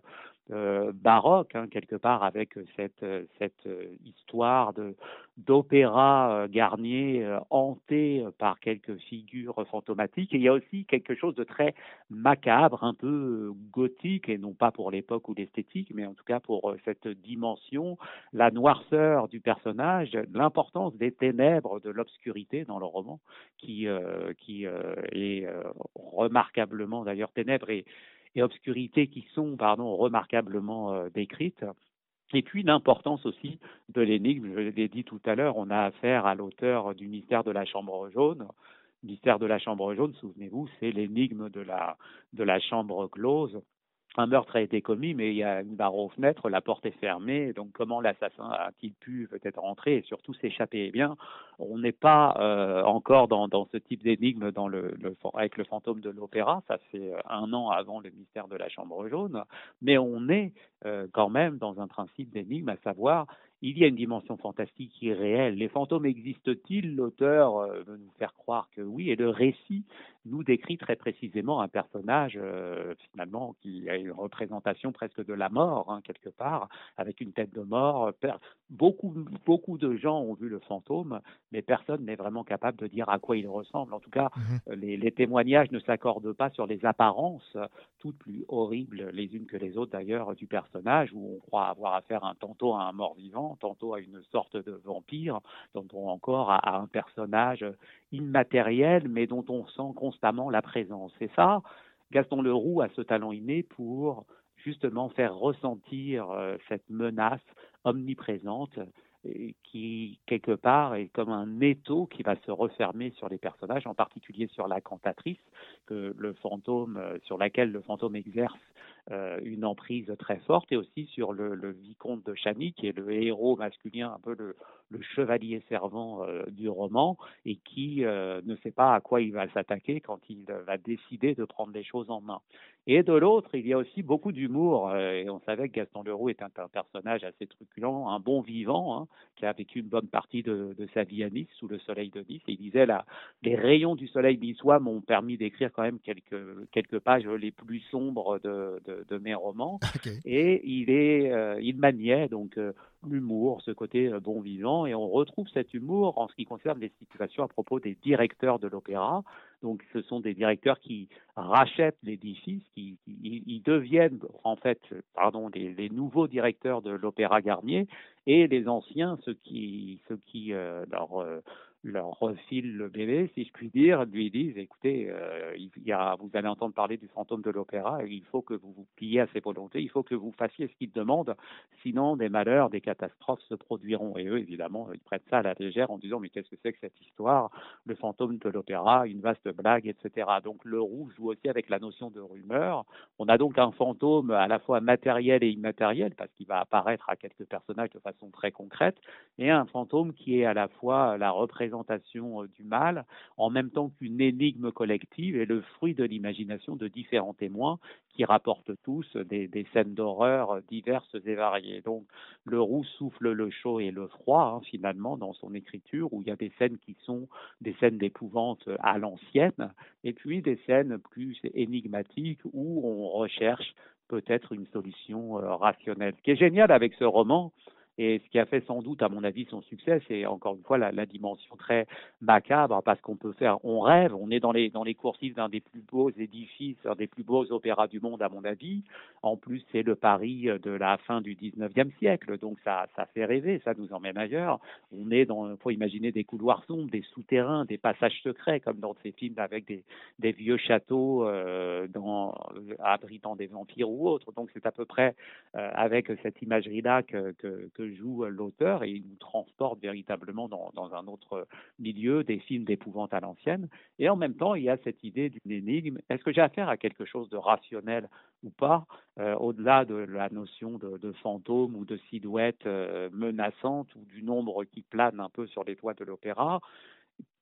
euh, baroque, hein, quelque part, avec cette, cette histoire de d'opéra euh, Garnier euh, hanté par quelques figures fantomatiques. Et il y a aussi quelque chose de très macabre, un peu euh, gothique, et non pas pour l'époque ou l'esthétique, mais en tout cas pour euh, cette dimension, la noirceur du personnage, l'importance des ténèbres, de l'obscurité dans le roman, qui, euh, qui euh, est euh, remarquablement, d'ailleurs, ténèbres et, et obscurité qui sont, pardon, remarquablement euh, décrites. Et puis l'importance aussi de l'énigme, je l'ai dit tout à l'heure, on a affaire à l'auteur du mystère de la chambre jaune. Mystère de la chambre jaune, souvenez-vous, c'est l'énigme de la, de la chambre close un meurtre a été commis, mais il y a une barre aux fenêtres, la porte est fermée, donc comment l'assassin a-t-il pu peut-être rentrer et surtout s'échapper? Eh bien, on n'est pas euh, encore dans, ce type d'énigme avec le fantôme de l'opéra, ça fait un an avant le mystère de la Chambre jaune, mais on est euh, quand même dans un principe d'énigme, à savoir il y a une dimension fantastique qui est réelle. Les fantômes existent-ils? L'auteur euh, veut nous faire croire que oui, et le récit nous décrit très précisément un personnage euh, finalement qui a une représentation presque de la mort hein, quelque part, avec une tête de mort. Beaucoup, beaucoup de gens ont vu le fantôme, mais personne n'est vraiment capable de dire à quoi il ressemble. En tout cas, mmh. les, les, témoignages ne s'accordent pas sur les apparences, toutes plus horribles les unes que les autres d'ailleurs du personnage, où on croit avoir affaire un tantôt à un mort-vivant, tantôt à une sorte de vampire, tantôt encore à, à un personnage immatériel, mais dont on sent constamment la présence. Et ça, Gaston Leroux a ce talent inné pour justement faire ressentir euh, cette menace omniprésente qui, quelque part, est comme un étau qui va se refermer sur les personnages, en particulier sur la cantatrice, le fantôme, euh, sur laquelle le fantôme exerce euh, une emprise très forte, et aussi sur le, vicomte de Chany, qui est le héros masculin, un peu le, le chevalier servant euh, du roman, et qui euh, ne sait pas à quoi il va s'attaquer quand il va décider de prendre les choses en main. Et de l'autre, il y a aussi beaucoup d'humour, euh, et on savait que Gaston Leroux est un, un personnage assez truculent, un bon vivant, hein, qui a vécu une bonne partie de, de, sa vie à Nice, sous le soleil de Nice, et il disait là, les rayons du soleil niçois m'ont permis d'écrire quand même quelques, quelques pages les plus sombres de, de, de mes romans, okay. et il est, euh, il maniait donc euh, l'humour, ce côté euh, bon vivant, et on retrouve cet humour en ce qui concerne les situations à propos des directeurs de l'opéra. Donc, ce sont des directeurs qui rachètent l'édifice, qui, ils deviennent en fait, pardon, les, les nouveaux directeurs de l'opéra Garnier, et les anciens, ceux qui, ceux qui euh, leur euh, leur refile le bébé, si je puis dire, lui disent écoutez, euh, il y a, vous allez entendre parler du fantôme de l'opéra, il faut que vous vous pliez à ses volontés, il faut que vous fassiez ce qu'il demande, sinon des malheurs, des catastrophes se produiront. Et eux, évidemment, ils prêtent ça à la légère en disant mais qu'est-ce que c'est que cette histoire? Le fantôme de l'opéra, une vaste blague, etc. Donc le roux joue aussi avec la notion de rumeur. On a donc un fantôme à la fois matériel et immatériel, parce qu'il va apparaître à quelques personnages de façon très concrète, et un fantôme qui est à la fois la représentation du mal, en même temps qu'une énigme collective et le fruit de l'imagination de différents témoins qui rapportent tous des, scènes d'horreur diverses et variées. Donc le roux souffle le chaud et le froid, hein, finalement, dans son écriture, où il y a des scènes qui sont des scènes d'épouvante à l'ancienne, et puis des scènes plus énigmatiques où on recherche peut-être une solution euh, rationnelle. Ce qui est génial avec ce roman, et ce qui a fait sans doute, à mon avis, son succès, c'est encore une fois la, dimension très macabre, parce qu'on peut faire, on rêve, on est dans les dans les coursives d'un des plus beaux édifices, un des plus beaux opéras du monde, à mon avis. En plus, c'est le Paris de la fin du 19e siècle, donc ça ça fait rêver, ça nous emmène ailleurs. On est dans, faut imaginer des couloirs sombres, des souterrains, des passages secrets, comme dans ces films avec des vieux châteaux euh, abritant des vampires ou autres. Donc c'est à peu près euh, avec cette imagerie-là que, que, que joue l'auteur et il nous transporte véritablement dans, un autre milieu, des films d'épouvante à l'ancienne. Et en même temps, il y a cette idée d'une énigme. Est-ce que j'ai affaire à quelque chose de rationnel ou pas, euh, au-delà de la notion de, fantôme ou de silhouette euh, menaçante ou du nombre qui plane un peu sur les toits de l'opéra?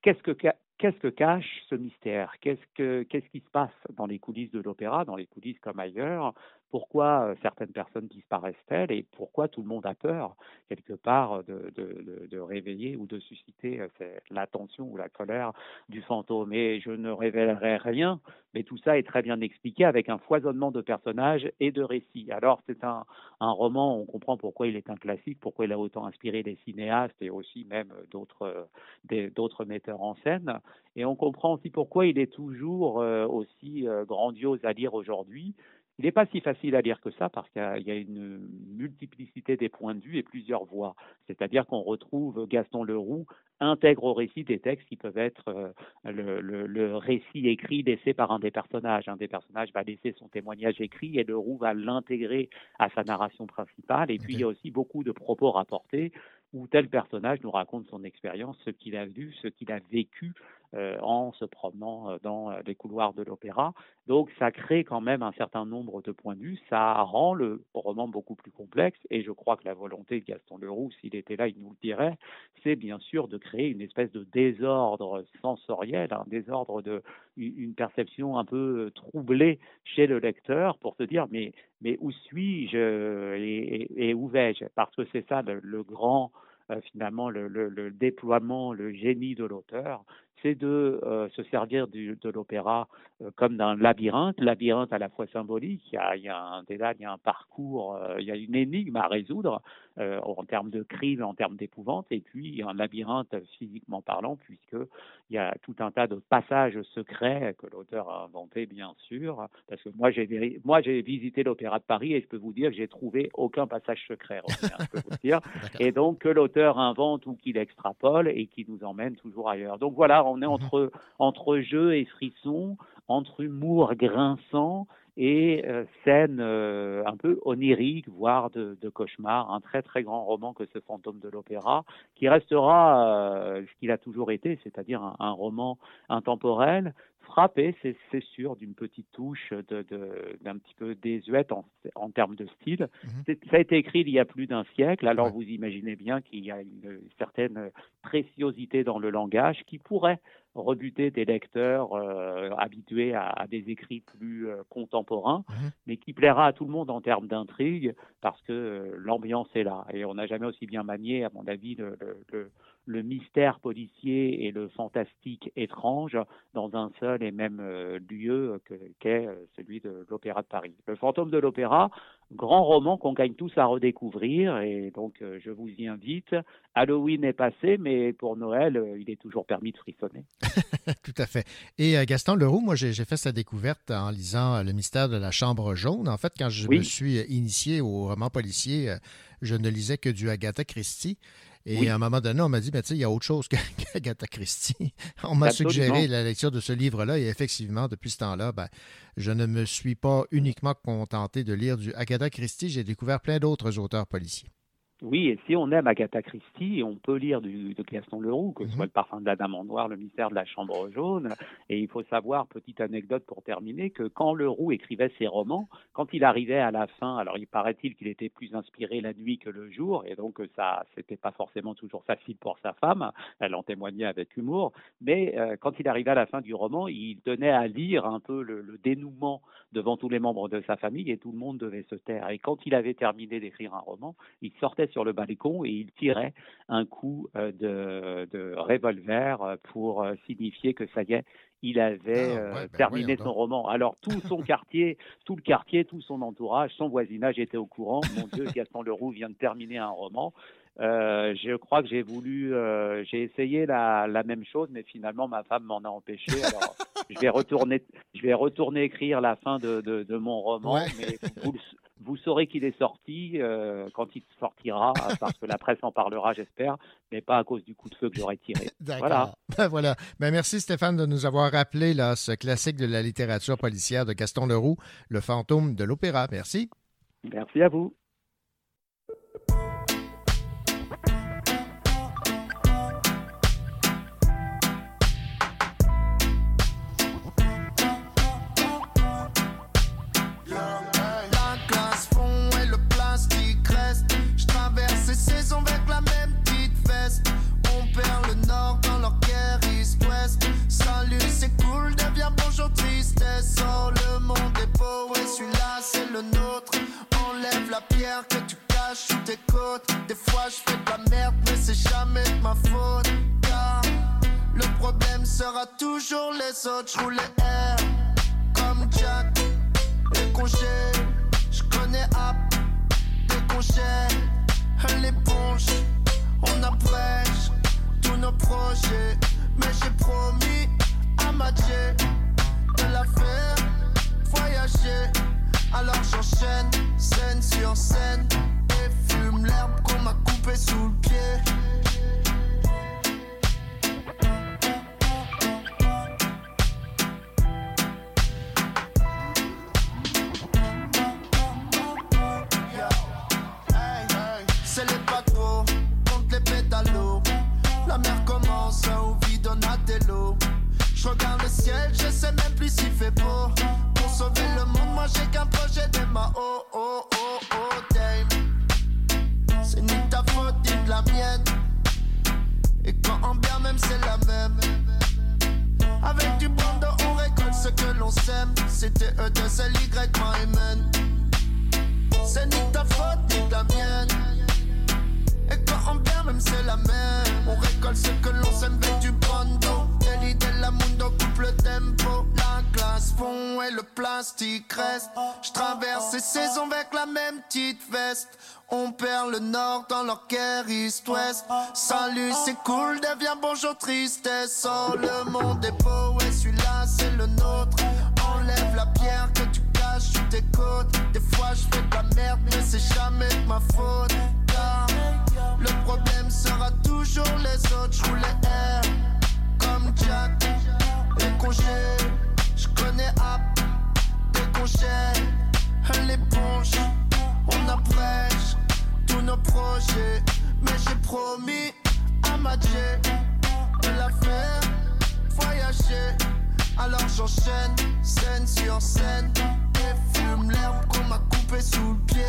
Qu'est-ce que cache ce mystère? Qu'est-ce que qu'est-ce qui se passe dans les coulisses de l'opéra, dans les coulisses comme ailleurs Pourquoi euh, certaines personnes disparaissent-elles et pourquoi tout le monde a peur quelque part de, de, de réveiller ou de susciter euh, l'attention ou la colère du fantôme? Et je ne révélerai rien, mais tout ça est très bien expliqué avec un foisonnement de personnages et de récits. Alors c'est un, un roman, on comprend pourquoi il est un classique, pourquoi il a autant inspiré des cinéastes et aussi même d'autres d'autres metteurs en scène. Et on comprend aussi pourquoi il est toujours euh, aussi euh, grandiose à lire aujourd'hui. Il n'est pas si facile à lire que ça parce qu'il y a une multiplicité des points de vue et plusieurs voix. C'est-à-dire qu'on retrouve Gaston Leroux intègre au récit des textes qui peuvent être euh, le, récit écrit laissé par un des personnages. Un des personnages va laisser son témoignage écrit et Leroux va l'intégrer à sa narration principale. Et puis il y a aussi beaucoup de propos rapportés où tel personnage nous raconte son expérience, ce qu'il a vu, ce qu'il a vécu en se promenant euh, dans euh, les couloirs de l'opéra. Donc ça crée quand même un certain nombre de points de vue, ça rend le roman beaucoup plus complexe. Et je crois que la volonté de Gaston Leroux, s'il était là, il nous le dirait, c'est bien sûr de créer une espèce de désordre sensoriel, un désordre de une perception un peu troublée chez le lecteur pour se dire mais mais où suis-je et, où vais-je? Parce que c'est ça le, grand euh, finalement le, le, le, déploiement, le génie de l'auteur, c'est de euh, se servir du, de l'opéra euh, comme d'un labyrinthe, labyrinthe à la fois symbolique, il y a, il y a un déjà il y a un parcours, euh, il y a une énigme à résoudre en termes de crise, en termes d'épouvante, et puis il y a un labyrinthe physiquement parlant, puisque il y a tout un tas de passages secrets que l'auteur a inventés, bien sûr, parce que moi j'ai moi j'ai visité l'opéra de Paris et je peux vous dire que j'ai trouvé aucun passage secret, Romain, je peux vous dire, et donc que l'auteur invente ou qu'il extrapole et qui nous emmène toujours ailleurs. Donc voilà, on est entre entre jeu et frisson, entre humour grinçant et euh, scène euh, un peu onirique, voire de, de, cauchemar, un très très grand roman que ce fantôme de l'opéra, qui restera euh, ce qu'il a toujours été, c'est-à-dire un, un, roman intemporel, frappé, c'est sûr, d'une petite touche d'un de, d'un petit peu désuète en, en termes de style. Mmh. Ça a été écrit il y a plus d'un siècle, alors ouais. vous imaginez bien qu'il y a une certaine préciosité dans le langage qui pourrait rebuter des lecteurs euh, habitués à, à, des écrits plus euh, contemporains, mmh. mais qui plaira à tout le monde en termes d'intrigue, parce que euh, l'ambiance est là. Et on n'a jamais aussi bien manié, à mon avis, le, le, le, mystère policier et le fantastique étrange dans un seul et même euh, lieu qu'est euh, celui de l'Opéra de Paris. Le fantôme de l'Opéra, grand roman qu'on gagne tous à redécouvrir et donc euh, je vous y invite. Halloween est passé, mais pour Noël, il est toujours permis de frissonner. Tout à fait. Et Gaston Leroux, moi j'ai fait sa découverte en lisant Le mystère de la chambre jaune. En fait, quand je oui. me suis initié au roman policier, je ne lisais que du Agatha Christie. Et oui. à un moment donné, on m'a dit, mais tu sais, il y a autre chose qu'Agatha Christie. On m'a suggéré la lecture de ce livre-là et effectivement, depuis ce temps-là, ben, je ne me suis pas uniquement contenté de lire du Agatha Christie, j'ai découvert plein d'autres auteurs policiers. Oui, et si on aime Agatha Christie, on peut lire du, de Gaston Leroux, que ce -hmm. soit le parfum de la Dame en noir, le mystère de la chambre jaune. Et il faut savoir, petite anecdote pour terminer, que quand Leroux écrivait ses romans, quand il arrivait à la fin, alors il paraît-il qu'il était plus inspiré la nuit que le jour, et donc ça, c'était pas forcément toujours facile pour sa femme, elle en témoignait avec humour, mais euh, quand il arrivait à la fin du roman, il tenait à lire un peu le, le dénouement devant tous les membres de sa famille, et tout le monde devait se taire. Et quand il avait terminé d'écrire un roman, il sortait sur le balcon et il tirait un coup euh, de, de revolver euh, pour signifier que ça y est, il avait ah, ouais, ben terminé son roman. Alors tout son quartier, tout le quartier, tout son entourage, son voisinage était au courant. Mon Dieu, Gaston Leroux vient de terminer un roman. Euh, je crois que j'ai voulu, euh, j'ai essayé la, la, même chose, mais finalement ma femme m'en a empêché. Alors je vais retourner, je vais retourner écrire la fin de, de, de mon roman, ouais. mais vous, vous saurez qu'il est sorti euh, quand il sortira, parce que la presse en parlera, j'espère, mais pas à cause du coup de feu que j'aurais tiré. Voilà. Ben voilà. Ben merci Stéphane de nous avoir rappelé là, ce classique de la littérature policière de Gaston Leroux, Le fantôme de l'opéra. Merci. Merci à vous. Pierre que tu caches sous tes côtes. Des fois je fais de la merde, mais c'est jamais ma faute. Car le problème sera toujours les autres. Je roule R comme Jack. Décongé, je connais App. Décongé, l'éponge. On abrège tous nos projets. Mais j'ai promis à Mathieu de la faire voyager. Alors j'enchaîne, scène sur scène, et fume l'herbe qu'on m'a coupé sous le pied. C'est les patrons contre les pédalos. La mer commence a des lots. Je regarde le ciel, je sais même plus s'il fait beau. Pour sauver le monde, moi j'ai qu'un oh oh oh oh. C'est ni ta faute ni de la mienne. Et quand en bien même c'est la même. Avec du brando on récolte ce que l'on sème. C'était E de L Y Myman. C'est ni ta faute ni de la mienne. Et quand on bien même c'est la même On récolte ce que l'on sème avec du brando L'idée la mundo coupe le tempo La glace fond et le plastique reste. Je traverse ces saisons avec la même petite veste. On perd le nord dans leur guerre East-Ouest Salut c'est cool, deviens bonjour tristesse. Oh le monde est beau et celui-là c'est le nôtre. Enlève la pierre que tu caches sur tes côtes. Des fois je fais de la merde mais c'est jamais de ma faute. Car le problème sera toujours les autres Je R comme Jack Éconché Je connais App Déconché L'éponge On abrège tous nos projets Mais j'ai promis à ma De la faire voyager Alors j'enchaîne scène sur scène Et fume l'herbe qu'on m'a coupé sous le pied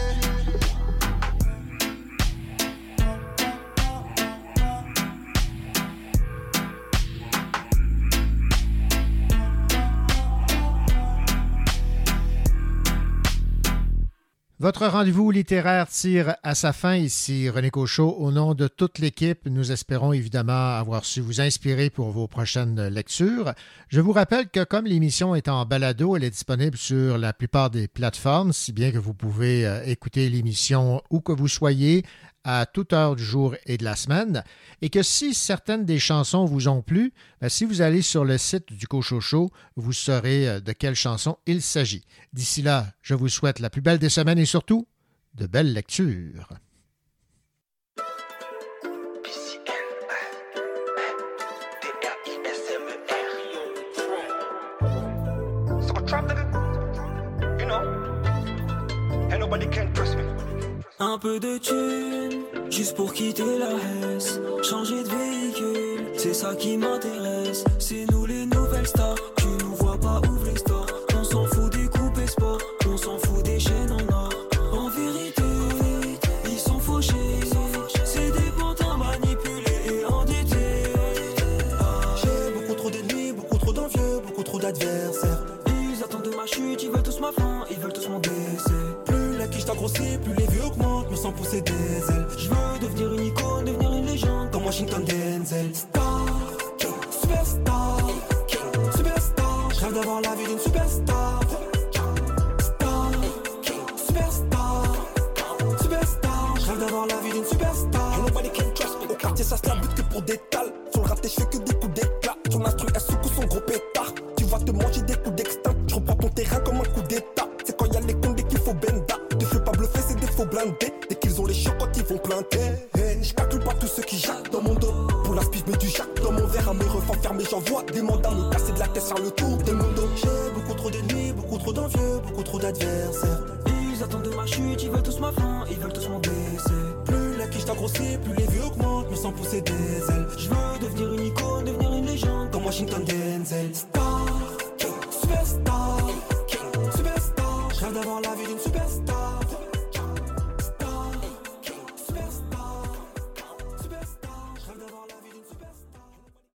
Votre rendez-vous littéraire tire à sa fin. Ici René Cochot. Au nom de toute l'équipe, nous espérons évidemment avoir su vous inspirer pour vos prochaines lectures. Je vous rappelle que comme l'émission est en balado, elle est disponible sur la plupart des plateformes, si bien que vous pouvez euh, écouter l'émission où que vous soyez à toute heure du jour et de la semaine, et que si certaines des chansons vous ont plu, ben, si vous allez sur le site du Cochocho, vous saurez euh, de quelle chanson il s'agit. D'ici là, je vous souhaite la plus belle des semaines et surtout de belles lectures. Un peu de thune, juste pour quitter la Hesse. Changer de véhicule, c'est ça qui m'intéresse. C'est nous les nouvelles stars, pousser des ailes. Je veux devenir une icône, devenir une légende. Comme Washington Denzel. Star, superstar, superstar. Je rêve d'avoir la vie d'une superstar. Star, superstar, superstar. Je rêve d'avoir la vie d'une superstar. Nobody can trust me. Au quartier, ça se la bute que pour des tales. Sur le raté, je fais que des coups d'éclat. Ton instru, elle secoue son gros pétard. Tu vas te manger des coups d'extinct. Je reprends ton terrain comme un coup d'état. C'est quand y a les condés qu'il faut benda. Te fais pas bluffer, c'est des faux blindés. Quand ils vont planter. Hey, je calcule pas tous ceux qui jactent dans mon dos. Pour la spif, mets du jack dans mon verre. À mes refs fermés, j'envoie des mandats me casser de la tête sur le tour des mondos. J'ai beaucoup trop d'ennemis, beaucoup trop d'envieux, beaucoup trop d'adversaires. Ils attendent ma chute, ils veulent tous ma fin, ils veulent tous mon décès. Plus la quiche grossi, plus les vieux augmentent, me sens pousser des ailes. Je veux devenir une icône, devenir une légende. Comme Washington Denzel. Star, superstar, superstar. Je d'avoir la vie d'une superstar.